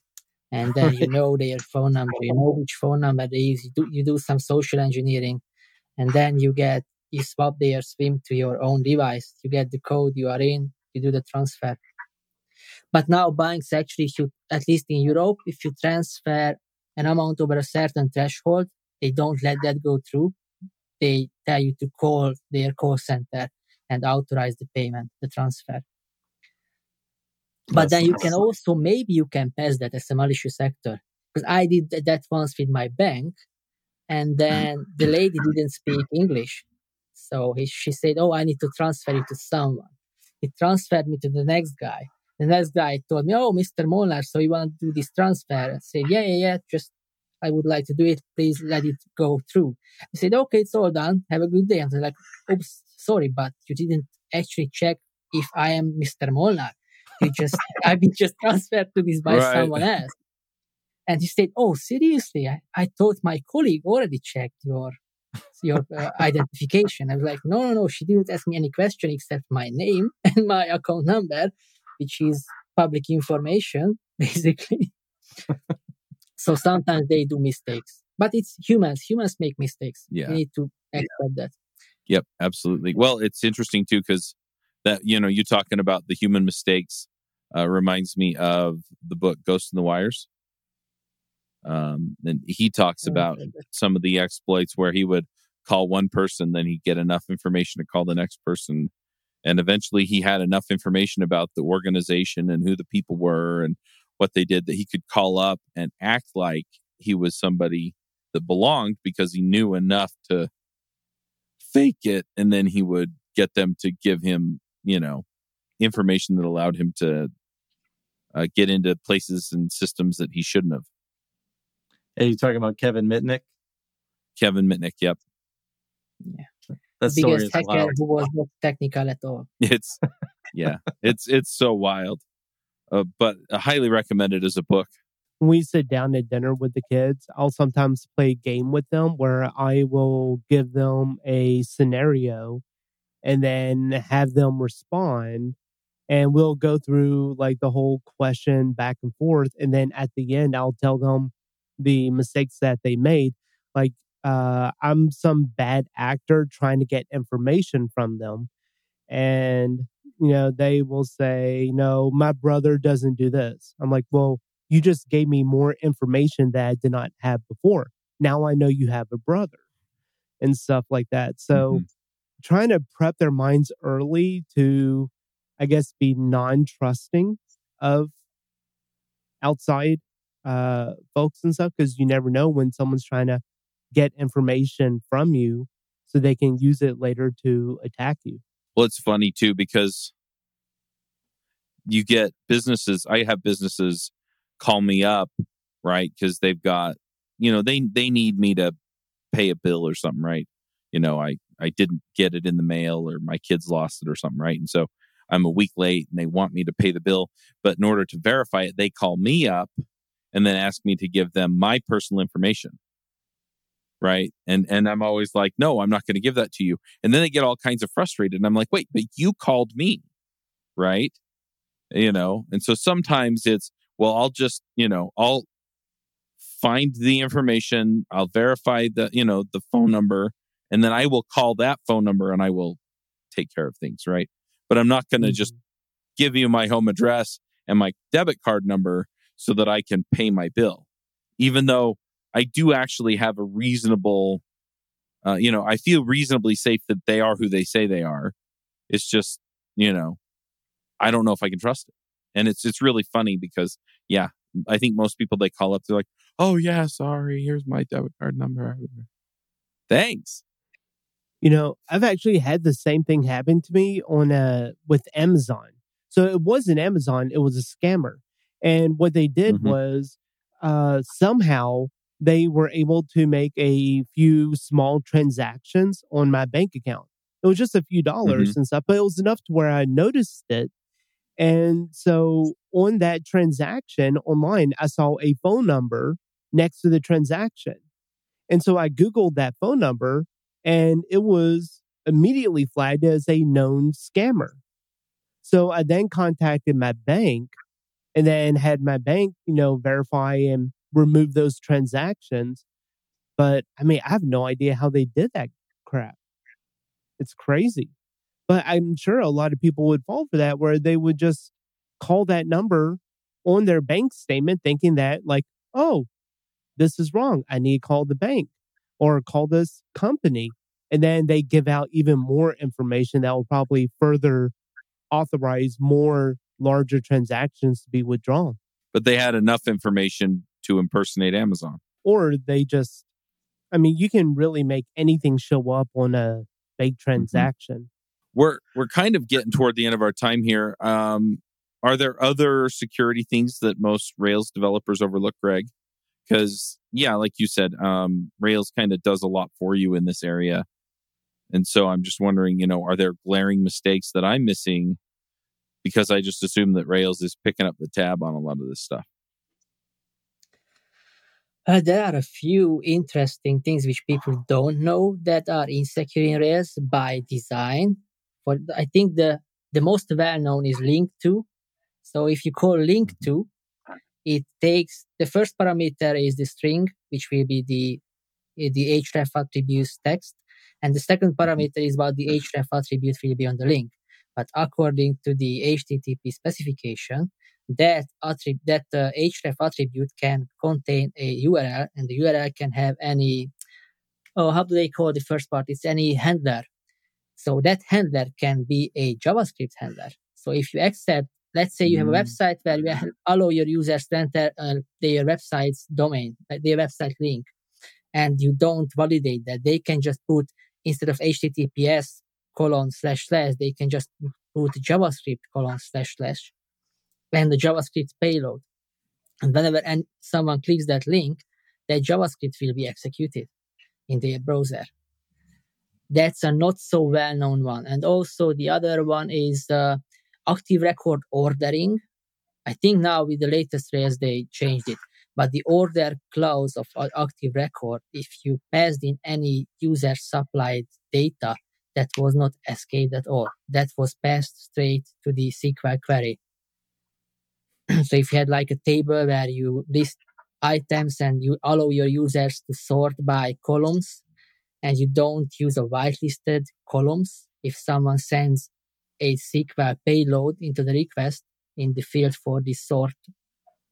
And then you know their phone number, you know which phone number they use. You do, you do some social engineering. And then you get, you swap their SIM to your own device. You get the code you are in, you do the transfer. But now banks actually should, at least in Europe, if you transfer an amount over a certain threshold, they don't let that go through. They tell you to call their call center and authorize the payment, the transfer. But then you can also maybe you can pass that as a malicious actor because I did that once with my bank, and then mm. the lady didn't speak English, so he, she said, "Oh, I need to transfer it to someone." He transferred me to the next guy. The next guy told me, "Oh, Mr. Molnar, so you want to do this transfer?" I said, "Yeah, yeah, yeah. Just I would like to do it. Please let it go through." He said, "Okay, it's all done. Have a good day." And was like, "Oops, sorry, but you didn't actually check if I am Mr. Molnar." you just I've been just transferred to this by right. someone else. And he said, "Oh, seriously? I, I thought my colleague already checked your your uh, identification." I was like, "No, no, no. She didn't ask me any question except my name and my account number, which is public information, basically." so sometimes they do mistakes, but it's humans. Humans make mistakes. Yeah, we need to accept that. Yep, absolutely. Well, it's interesting too because that you know you talking about the human mistakes uh, reminds me of the book Ghost in the Wires. Um, and he talks oh, about some of the exploits where he would call one person, then he'd get enough information to call the next person. And eventually he had enough information about the organization and who the people were and what they did that he could call up and act like he was somebody that belonged because he knew enough to fake it. And then he would get them to give him you know, information that allowed him to uh, get into places and systems that he shouldn't have. Are you talking about Kevin Mitnick? Kevin Mitnick, yep. Yeah. That the biggest hacker who was not technical at all. It's yeah, it's it's so wild. Uh, but I highly recommend it as a book. When we sit down at dinner with the kids, I'll sometimes play a game with them where I will give them a scenario and then have them respond. And we'll go through like the whole question back and forth and then at the end i'll tell them the mistakes that they made. Like uh, i'm some bad actor trying to get information from them. And you know they will say no my brother doesn't do this. I'm like well you just gave me more information that i did not have before now i know you have a brother and stuff like that so mm-hmm trying to prep their minds early to, I guess, be non trusting of outside uh, folks and stuff because you never know when someone's trying to get information from you so they can use it later to attack you. Well, it's funny too because you get businesses. I have businesses call me up, right? Because they've got, you know, they they need me to pay a bill or something, right? You know, I I didn't get it in the mail or my kids lost it or something, right? And so I'm a week late and they want me to pay the bill. But in order to verify it, they call me up and then ask me to give them my personal information. Right. And and I'm always like, no, I'm not going to give that to you. And then they get all kinds of frustrated. And I'm like, wait, but you called me. Right. You know, and so sometimes it's well, I'll just, you know, I'll find the information, I'll verify the, you know, the phone number, and then I will call that phone number and I will take care of things, right? But I'm not going to mm-hmm. just give you my home address and my debit card number so that I can pay my bill. Even though I do actually have a reasonable, uh, you know, I feel reasonably safe that they are who they say they are. It's just, you know, I don't know if I can trust it. And it's it's really funny because yeah, I think most people they call up, they're like, "Oh yeah, sorry, here's my debit card number." Thanks. You know, I've actually had the same thing happen to me on uh with Amazon. So it wasn't Amazon, it was a scammer. And what they did mm-hmm. was uh somehow they were able to make a few small transactions on my bank account. It was just a few dollars mm-hmm. and stuff, but it was enough to where I noticed it. And so on that transaction online, I saw a phone number next to the transaction. And so I Googled that phone number and it was immediately flagged as a known scammer. So I then contacted my bank and then had my bank, you know, verify and remove those transactions. But I mean, I have no idea how they did that crap. It's crazy. But I'm sure a lot of people would fall for that where they would just call that number on their bank statement thinking that, like, oh, this is wrong. I need to call the bank or call this company. And then they give out even more information that will probably further authorize more larger transactions to be withdrawn. But they had enough information to impersonate Amazon. Or they just, I mean, you can really make anything show up on a big mm-hmm. transaction. We're we're kind of getting toward the end of our time here. Um, are there other security things that most Rails developers overlook, Greg? Because yeah, like you said, um, Rails kind of does a lot for you in this area, and so I'm just wondering, you know, are there glaring mistakes that I'm missing? Because I just assume that Rails is picking up the tab on a lot of this stuff. Uh, there are a few interesting things which people don't know that are insecure in Rails by design. For I think the the most well known is link to. So if you call link to, it takes the first parameter is the string, which will be the the href attributes text, and the second parameter is what the href attribute will be on the link. But according to the HTTP specification, that attribute that uh, href attribute can contain a URL, and the URL can have any oh how do they call the first part? It's any handler. So that handler can be a JavaScript handler. So if you accept, let's say you have a mm. website where you allow your users to enter uh, their website's domain, their website link, and you don't validate that, they can just put instead of HTTPS colon slash slash, they can just put JavaScript colon slash slash and the JavaScript payload. And whenever and someone clicks that link, that JavaScript will be executed in their browser. That's a not so well known one. And also the other one is uh, active record ordering. I think now with the latest Rails they changed it. But the order clause of active record, if you passed in any user supplied data, that was not escaped at all. That was passed straight to the SQL query. so if you had like a table where you list items and you allow your users to sort by columns and you don't use a whitelisted columns, if someone sends a SQL payload into the request in the field for the sort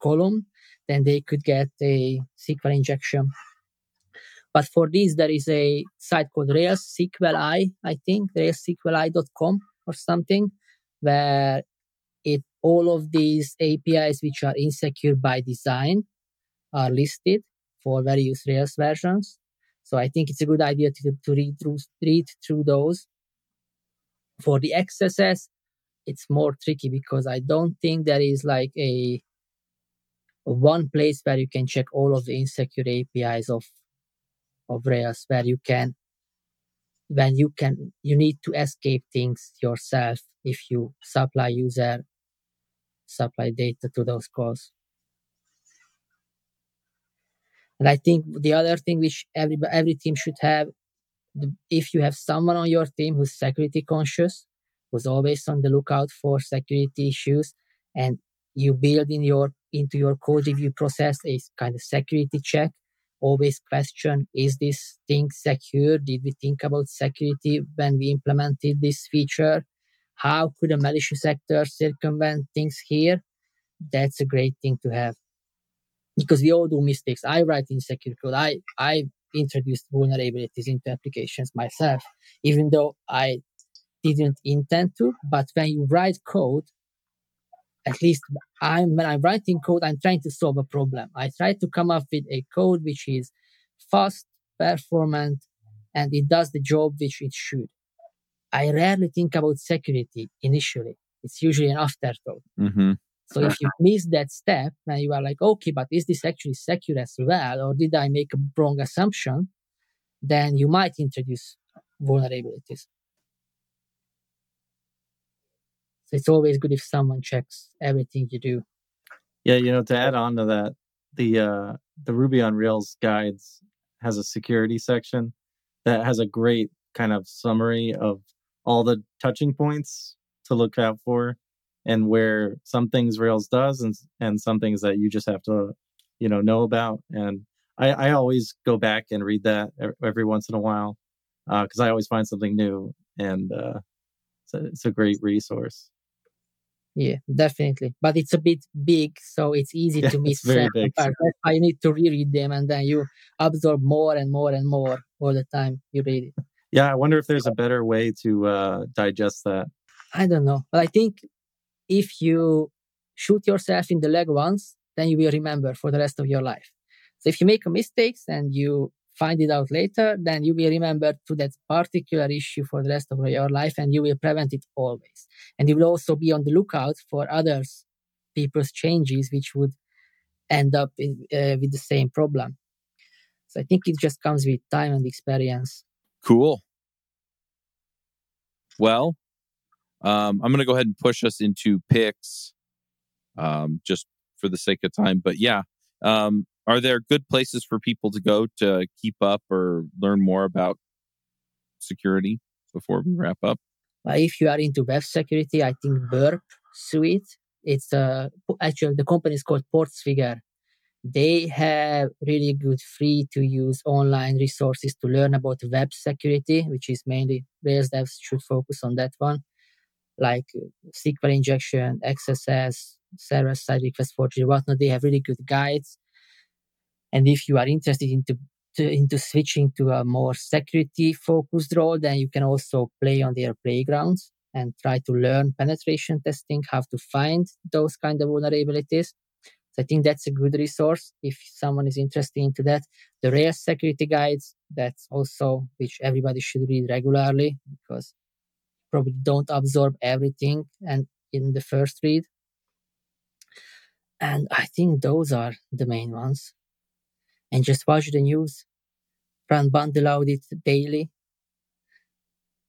column, then they could get a SQL injection. But for this, there is a site called Rails SQLi, I think, railsqli.com or something, where it all of these APIs which are insecure by design are listed for various Rails versions. So I think it's a good idea to, to read through read through those. For the XSS, it's more tricky because I don't think there is like a, one place where you can check all of the insecure APIs of of Rails where you can when you can you need to escape things yourself if you supply user supply data to those calls. And I think the other thing which every every team should have, if you have someone on your team who's security conscious, who's always on the lookout for security issues, and you build in your into your code review process a kind of security check. Always question, is this thing secure? Did we think about security when we implemented this feature? How could a malicious actor circumvent things here? That's a great thing to have because we all do mistakes. I write insecure code. I, I introduced vulnerabilities into applications myself, even though I didn't intend to. But when you write code, at least I'm when I'm writing code, I'm trying to solve a problem. I try to come up with a code which is fast, performant, and it does the job which it should. I rarely think about security initially. It's usually an afterthought. Mm-hmm. So if you miss that step and you are like, okay, but is this actually secure as well, or did I make a wrong assumption? Then you might introduce vulnerabilities. So it's always good if someone checks everything you do. Yeah, you know, to add on to that, the uh, the Ruby on Rails guides has a security section that has a great kind of summary of all the touching points to look out for and where some things Rails does and and some things that you just have to, you know, know about. And I, I always go back and read that every once in a while because uh, I always find something new, and uh, it's, a, it's a great resource. Yeah, definitely. But it's a bit big, so it's easy Yeah, to miss very big. parts. That's why you need to reread them, and then you absorb more and more and more all the time you read it. Yeah, I wonder if there's a better way to uh, digest that. I don't know, but I think if you shoot yourself in the leg once, then you will remember for the rest of your life. So if you make a mistakes and you find it out later, then you will remember to that particular issue for the rest of your life, and you will prevent it always. And you will also be on the lookout for others people's changes, which would end up in, uh, with the same problem. So I think it just comes with time and experience. Cool. Well, um, I'm going to go ahead and push us into picks, um, just for the sake of time. But yeah, um, are there good places for people to go to keep up or learn more about security before we wrap up? But if you are into web security, I think Burp Suite. It's uh, actually the company is called PortSwigger. They have really good free to use online resources to learn about web security, which is mainly Rails devs should focus on that one, like SQL injection, XSS, server side request forgery, whatnot. They have really good guides. And if you are interested into to, into switching to a more security focused role, then you can also play on their playgrounds and try to learn penetration testing, how to find those kind of vulnerabilities. So I think that's a good resource if someone is interested into that. The Rails security guides, that's also which everybody should read regularly because probably don't absorb everything and in the first read. And I think those are the main ones. And just watch the news, run bundle audit daily,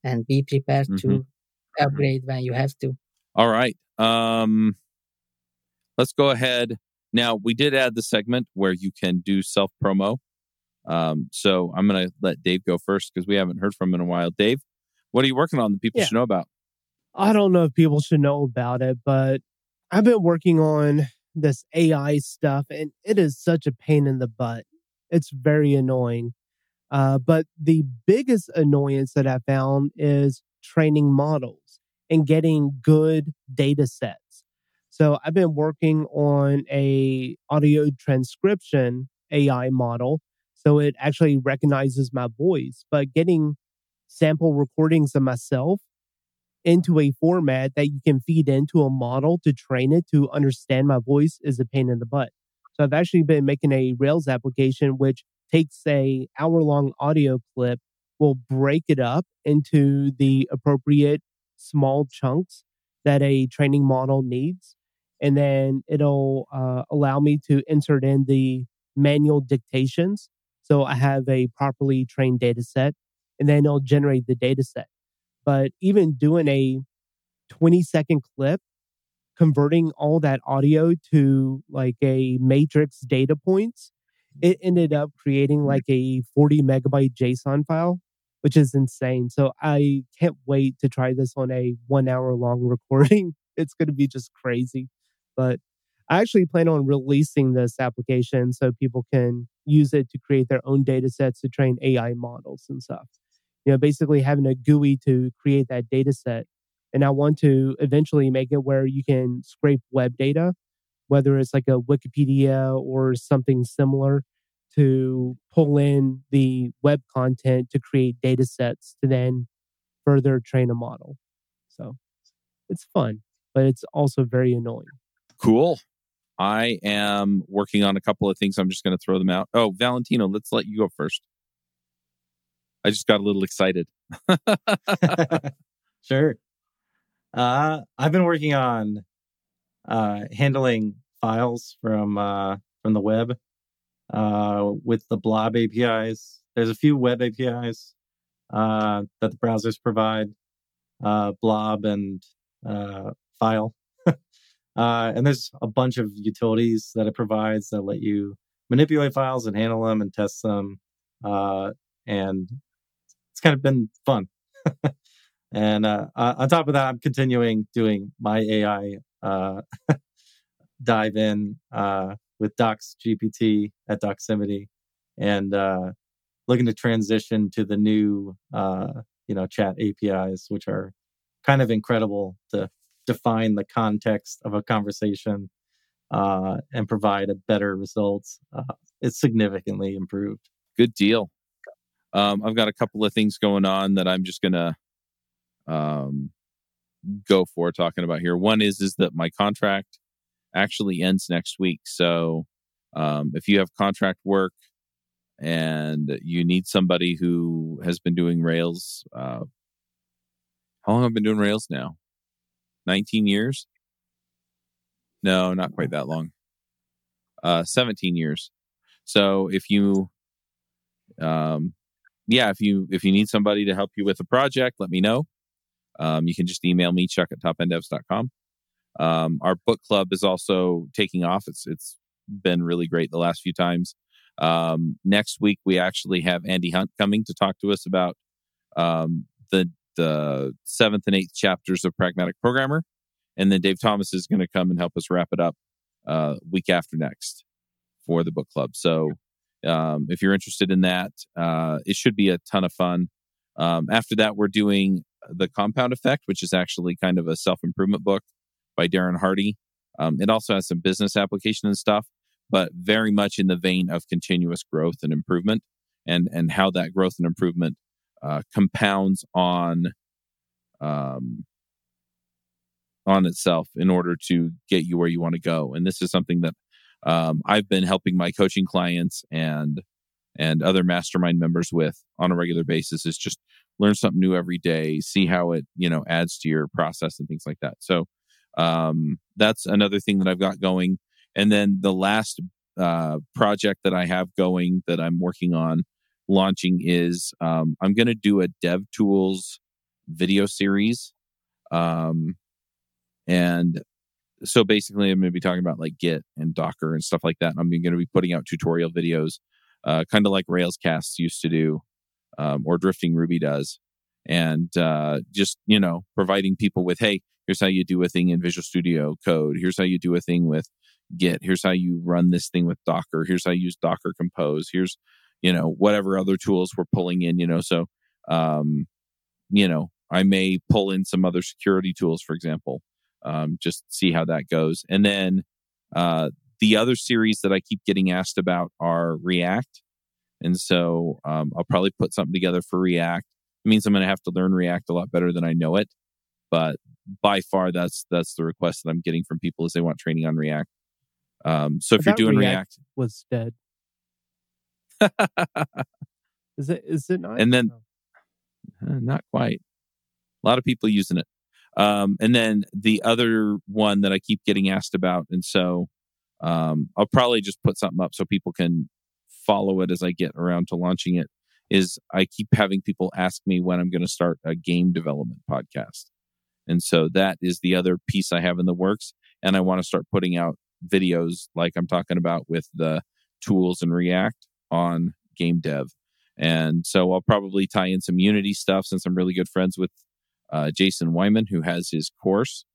and be prepared to upgrade when you have to. All right. Um, let's go ahead. Now, we did add the segment where you can do self promo. Um, so I'm going to let Dave go first because we haven't heard from him in a while. Dave, what are you working on that people Yeah. should know about? I don't know if people should know about it, but I've been working on this AI stuff and it is such a pain in the butt. It's very annoying. Uh, but the biggest annoyance that I found is training models and getting good data sets. So I've been working on a audio transcription AI model. So it actually recognizes my voice, but getting sample recordings of myself into a format that you can feed into a model to train it to understand my voice is a pain in the butt. So I've actually been making a Rails application which takes a hour long audio clip, will break it up into the appropriate small chunks that a training model needs. And then it'll uh, allow me to insert in the manual dictations. So I have a properly trained data set and then it'll generate the data set. But even doing a 20 second clip converting all that audio to like a matrix data points it ended up creating mm-hmm. like a 40 megabyte json file which is insane. So i can't wait to try this on a one hour long recording. It's going to be just crazy. But I actually plan on releasing this application so people can use it to create their own data sets to train AI models and stuff. You know, basically having a GUI to create that data set. And I want to eventually make it where you can scrape web data, whether it's like a Wikipedia or something similar, to pull in the web content to create data sets to then further train a model. So it's fun, but it's also very annoying. Cool. I am working on a couple of things. I'm just going to throw them out. Oh, Valentino, let's let you go first. I just got a little excited. sure. Uh, I've been working on uh, handling files from uh, from the web uh, with the Blob APIs. There's a few web APIs uh, that the browsers provide, uh, Blob and File. And there's a bunch of utilities that it provides that let you manipulate files and handle them and test them. And it's kind of been fun. and uh, on top of that, I'm continuing doing my AI uh, dive in uh, with Docs GPT at Doximity and uh, looking to transition to the new, you know, chat APIs, which are kind of incredible to define the context of a conversation uh, and provide a better results. Uh, it's significantly improved. Good deal. Um, I've got a couple of things going on that I'm just gonna um, go for talking about here. One is is that my contract actually ends next week. So um, if you have contract work and you need somebody who has been doing Rails, uh, how long have I been doing Rails now? 19 years. No, not quite that long. Uh, 17 years. So if you, um, yeah, if you if you need somebody to help you with a project, let me know. Um, you can just email me chuck at topenddevs.com. Um, our book club is also taking off. It's it's been really great the last few times. Um, next week we actually have Andy Hunt coming to talk to us about um, the the seventh and eighth chapters of Pragmatic Programmer. And then Dave Thomas is going to come and help us wrap it up uh, week after next for the book club. So um, if you're interested in that, uh, it should be a ton of fun. Um, after that, we're doing The Compound Effect, which is actually kind of a self improvement book by Darren Hardy. Um, it also has some business application and stuff, but very much in the vein of continuous growth and improvement and, and how that growth and improvement uh, compounds on um, on itself in order to get you where you want to go. And this is something that um, I've been helping my coaching clients and and other mastermind members with on a regular basis. Is just learn something new every day, see how it you know adds to your process and things like that. So um, that's another thing that I've got going. And then the last uh, project that I have going that I'm working on launching is um, I'm going to do a Dev Tools video series. Um, and so basically, I'm going to be talking about like Git and Docker and stuff like that. And I'm going to be putting out tutorial videos, uh, kind of like Railscasts used to do, um, or Drifting Ruby does. And uh, just, you know, providing people with, hey, here's how you do a thing in Visual Studio Code. Here's how you do a thing with Git. Here's how you run this thing with Docker. Here's how you use Docker Compose. Here's you know whatever other tools we're pulling in you know so um you know i may pull in some other security tools for example um just see how that goes and then uh the other series that i keep getting asked about are react and so um, i'll probably put something together for react it means i'm going to have to learn react a lot better than i know it but by far that's that's the request that i'm getting from people is they want training on react um, so if you're doing react, react was dead is it? Is it not? And then, uh, not quite. A lot of people using it. Um, and then the other one that I keep getting asked about, and so um, I'll probably just put something up so people can follow it as I get around to launching it. Is I keep having people ask me when I'm going to start a game development podcast. And so that is the other piece I have in the works. And I want to start putting out videos like I'm talking about with the tools and React on game dev. And so I'll probably tie in some Unity stuff since I'm really good friends with uh, Jason Weimann, who has his course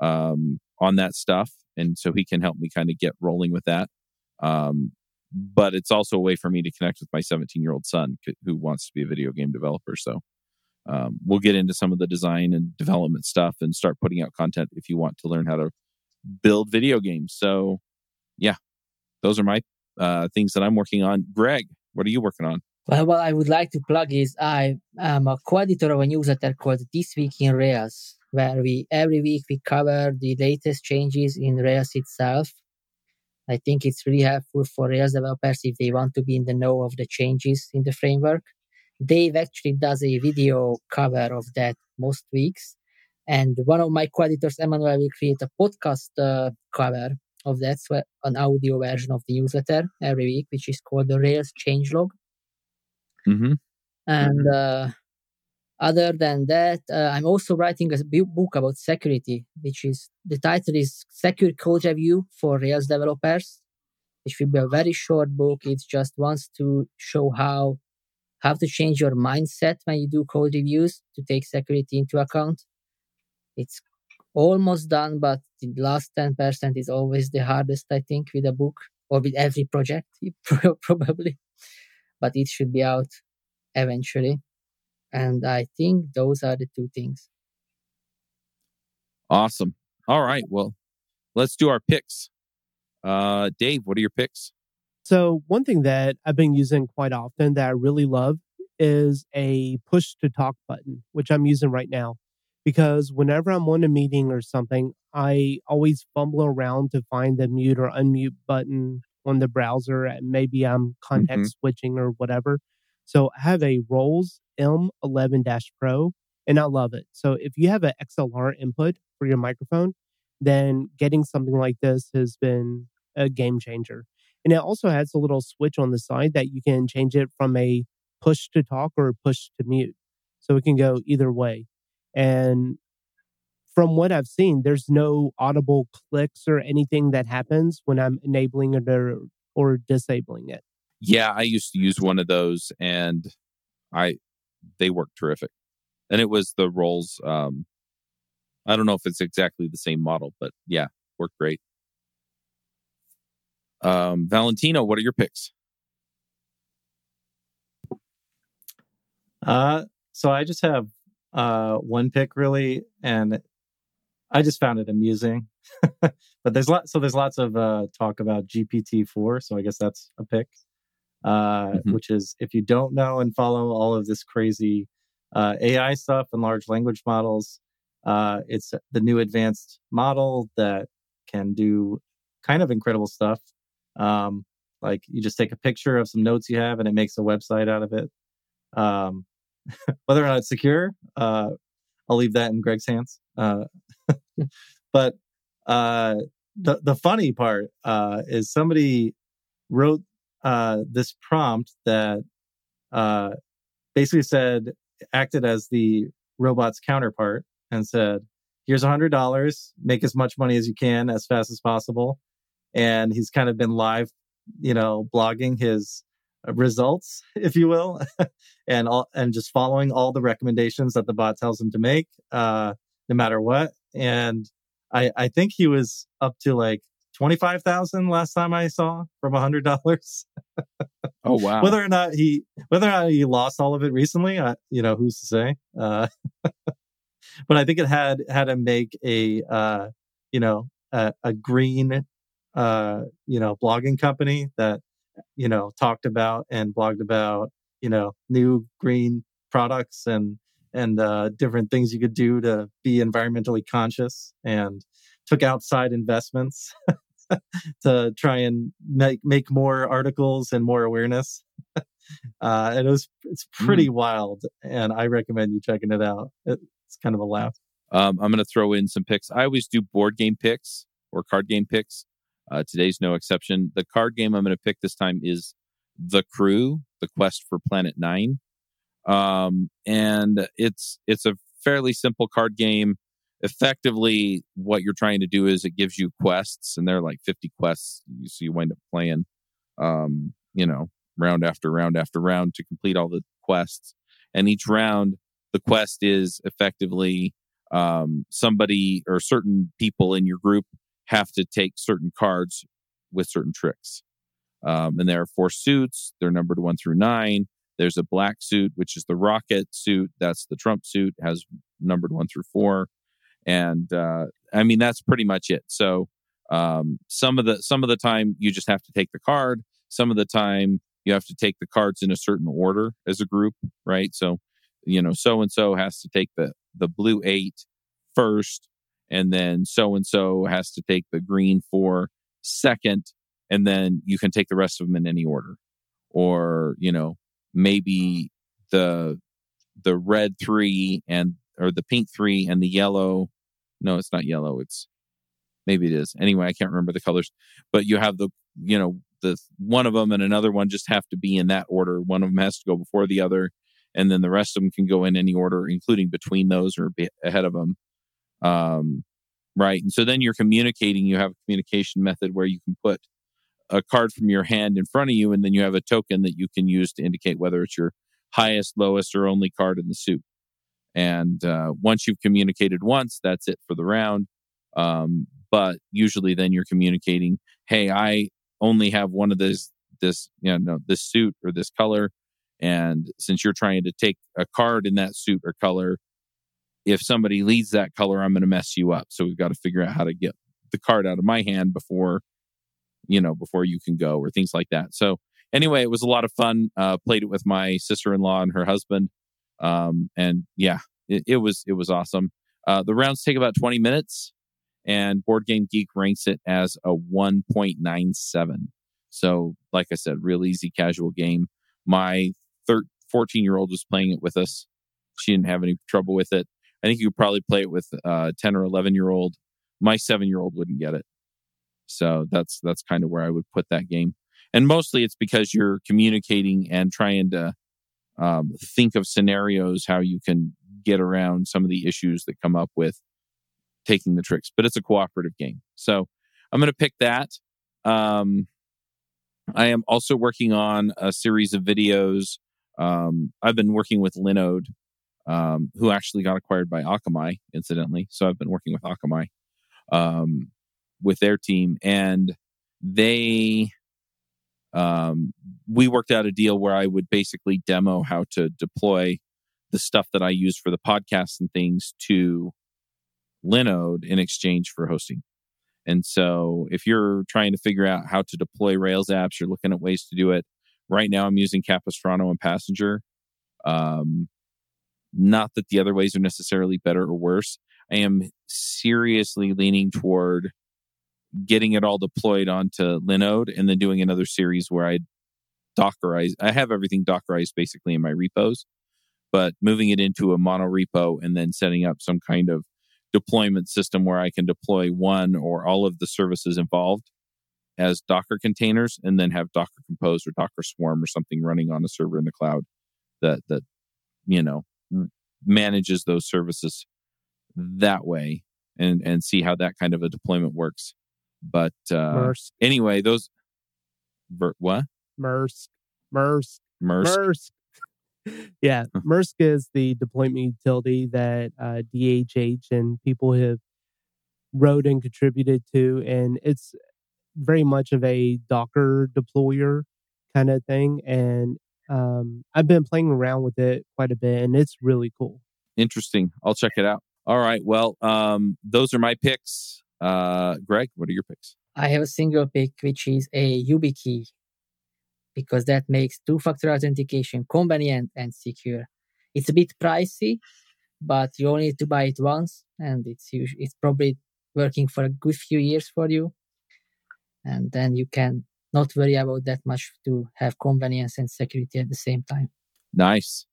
um, on that stuff. and so he can help me kind of get rolling with that. Um, but it's also a way for me to connect with my 17 year old son who wants to be a video game developer. So um, we'll get into some of the design and development stuff and start putting out content if you want to learn how to build video games. So yeah, those are my uh, things that I'm working on. Greg, what are you working on? Well, what I would like to plug is I am a co-editor of a newsletter called This Week in Rails, where we every week we cover the latest changes in Rails itself. I think it's really helpful for Rails developers if they want to be in the know of the changes in the framework. Dave actually does a video cover of that most weeks. And one of my co-editors, Emmanuel, will create a podcast uh, cover of that, so an audio version of the newsletter every week, which is called the Rails Changelog. Mm-hmm. And uh, other than that, uh, I'm also writing a book about security, which is the title is Secure Code Review for Rails Developers, which will be a very short book. It just wants to show how how to change your mindset when you do code reviews to take security into account. It's almost done, but the last 10% is always the hardest, I think, with a book or with every project, probably. But it should be out eventually. And I think those are the two things. Awesome. All right. Well, let's do our picks. Uh, Dave, what are your picks? So, one thing that I've been using quite often that I really love is a push to talk button, which I'm using right now. Because whenever I'm on a meeting or something, I always fumble around to find the mute or unmute button on the browser. And maybe I'm context mm-hmm. switching or whatever. So I have a Rolls M11 Pro and I love it. So if you have an XLR input for your microphone, then getting something like this has been a game changer. And it also has a little switch on the side that you can change it from a push to talk or push to mute. So it can go either way. And from what I've seen, there's no audible clicks or anything that happens when I'm enabling it or, or disabling it. Yeah, I used to use one of those and I they work terrific. And it was the Rolls um I don't know if it's exactly the same model, but yeah, worked great. Um, Valentino, what are your picks? Uh, so I just have uh, one pick really, and I just found it amusing. but there's lot, so there's lots of uh, talk about GPT four, so I guess that's a pick. Uh, mm-hmm. Which is if you don't know and follow all of this crazy uh, AI stuff and large language models, uh, it's the new advanced model that can do kind of incredible stuff. Um, like you just take a picture of some notes you have and it makes a website out of it. Um, whether or not it's secure, uh, I'll leave that in Greg's hands. Uh, but uh, the the funny part uh, is somebody wrote uh, this prompt that uh, basically said acted as the robot's counterpart and said, "Here's a hundred dollars. Make as much money as you can as fast as possible." and he's kind of been live, you know, blogging his results, if you will, and all, and just following all the recommendations that the bot tells him to make, uh, no matter what. And I, I think he was up to like 25,000 last time I saw from a hundred dollars. oh, wow. Whether or not he, whether or not he lost all of it recently, I, you know, who's to say? Uh, but I think it had, had to make a, uh, you know, a, a green uh, you know, blogging company that, you know, talked about and blogged about, you know, new green products and, and, uh, different things you could do to be environmentally conscious and took outside investments to try and make, make more articles and more awareness. uh, and it was, it's pretty mm. wild and I recommend you checking it out. It's kind of a laugh. Um, I'm going to throw in some picks. I always do board game picks or card game picks. Uh, today's no exception. The card game I'm going to pick this time is The Crew: The Quest for Planet Nine, um, and it's it's a fairly simple card game. Effectively, what you're trying to do is it gives you quests, and they're like 50 quests, so you wind up playing, um, you know, round after round after round to complete all the quests. And each round, the quest is effectively um, somebody or certain people in your group have to take certain cards with certain tricks. Um, and there are four suits. They're numbered one through nine. There's a black suit, which is the rocket suit. That's the Trump suit, has numbered one through four. And uh, I mean, that's pretty much it. So um, some of the some of the time you just have to take the card. Some of the time you have to take the cards in a certain order as a group, right? So you know, so and so has to take the the blue eight first, and then so and so has to take the green four second, and then you can take the rest of them in any order. Or, you know, maybe the the red three and or the pink three and the yellow. No, it's not yellow. It's maybe it is. Anyway, I can't remember the colors. But you have the you know the one of them and another one just have to be in that order. One of them has to go before the other, and then the rest of them can go in any order, including between those or be ahead of them. Um, right, and so then you're communicating. You have a communication method where you can put a card from your hand in front of you, and then you have a token that you can use to indicate whether it's your highest, lowest, or only card in the suit. And uh, once you've communicated once, that's it for the round. Um, but usually, then you're communicating, "Hey, I only have one of this, this, you know, this suit or this color, and since you're trying to take a card in that suit or color, if somebody leads that color, I'm going to mess you up. So we've got to figure out how to get the card out of my hand before you know, before you can go or things like that. So anyway, it was a lot of fun. Uh, played it with my sister-in-law and her husband. Um, and yeah, it, it was, it was awesome. Uh, the rounds take about 20 minutes and Board Game Geek ranks it as a 1.97. So, like I said, real easy, casual game. My 14 year old was playing it with us. She didn't have any trouble with it. I think you could probably play it with uh, 10 or 11 year old. My seven year old wouldn't get it. So that's that's kind of where I would put that game. And mostly it's because you're communicating and trying to um, think of scenarios how you can get around some of the issues that come up with taking the tricks. But it's a cooperative game, so I'm going to pick that. Um, I am also working on a series of videos. Um, I've been working with Linode, um, who actually got acquired by Akamai, incidentally. So I've been working with Akamai. Um, with their team, and they um, we worked out a deal where I would basically demo how to deploy the stuff that I use for the podcast and things to Linode in exchange for hosting. And so if you're trying to figure out how to deploy Rails apps, you're looking at ways to do it. Right now, I'm using Capistrano and Passenger. Um, not that the other ways are necessarily better or worse. I am seriously leaning toward getting it all deployed onto Linode and then doing another series where I Dockerize. I have everything Dockerized basically in my repos, but moving it into a mono repo and then setting up some kind of deployment system where I can deploy one or all of the services involved as Docker containers and then have Docker Compose or Docker Swarm or something running on a server in the cloud that that you know manages those services that way and and see how that kind of a deployment works but uh, anyway, those ver, what? Mersk Mersk Mursk. Mursk. yeah, MRSK is the deployment utility that uh, DHH and people have wrote and contributed to, and it's very much of a Docker deployer kind of thing. And um, I've been playing around with it quite a bit, and it's really cool. Interesting. I'll check it out. All right. Well, um, those are my picks. Uh, Greg, what are your picks? I have a single pick, which is a YubiKey, because that makes two-factor authentication convenient and secure. It's a bit pricey, but you only need to buy it once, and it's usually, it's probably working for a good few years for you, and then you can not worry about that much to have convenience and security at the same time. Nice.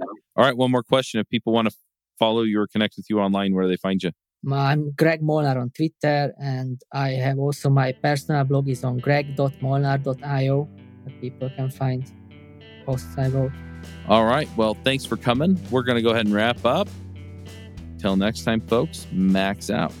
All right, one more question. If people want to follow you or connect with you online, where do they find you? I'm Greg Molnar on Twitter, and I have also my personal blog is on greg.molnar.io that people can find posts I wrote. All right. Well, thanks for coming. We're going to go ahead and wrap up. Till next time, folks, max out.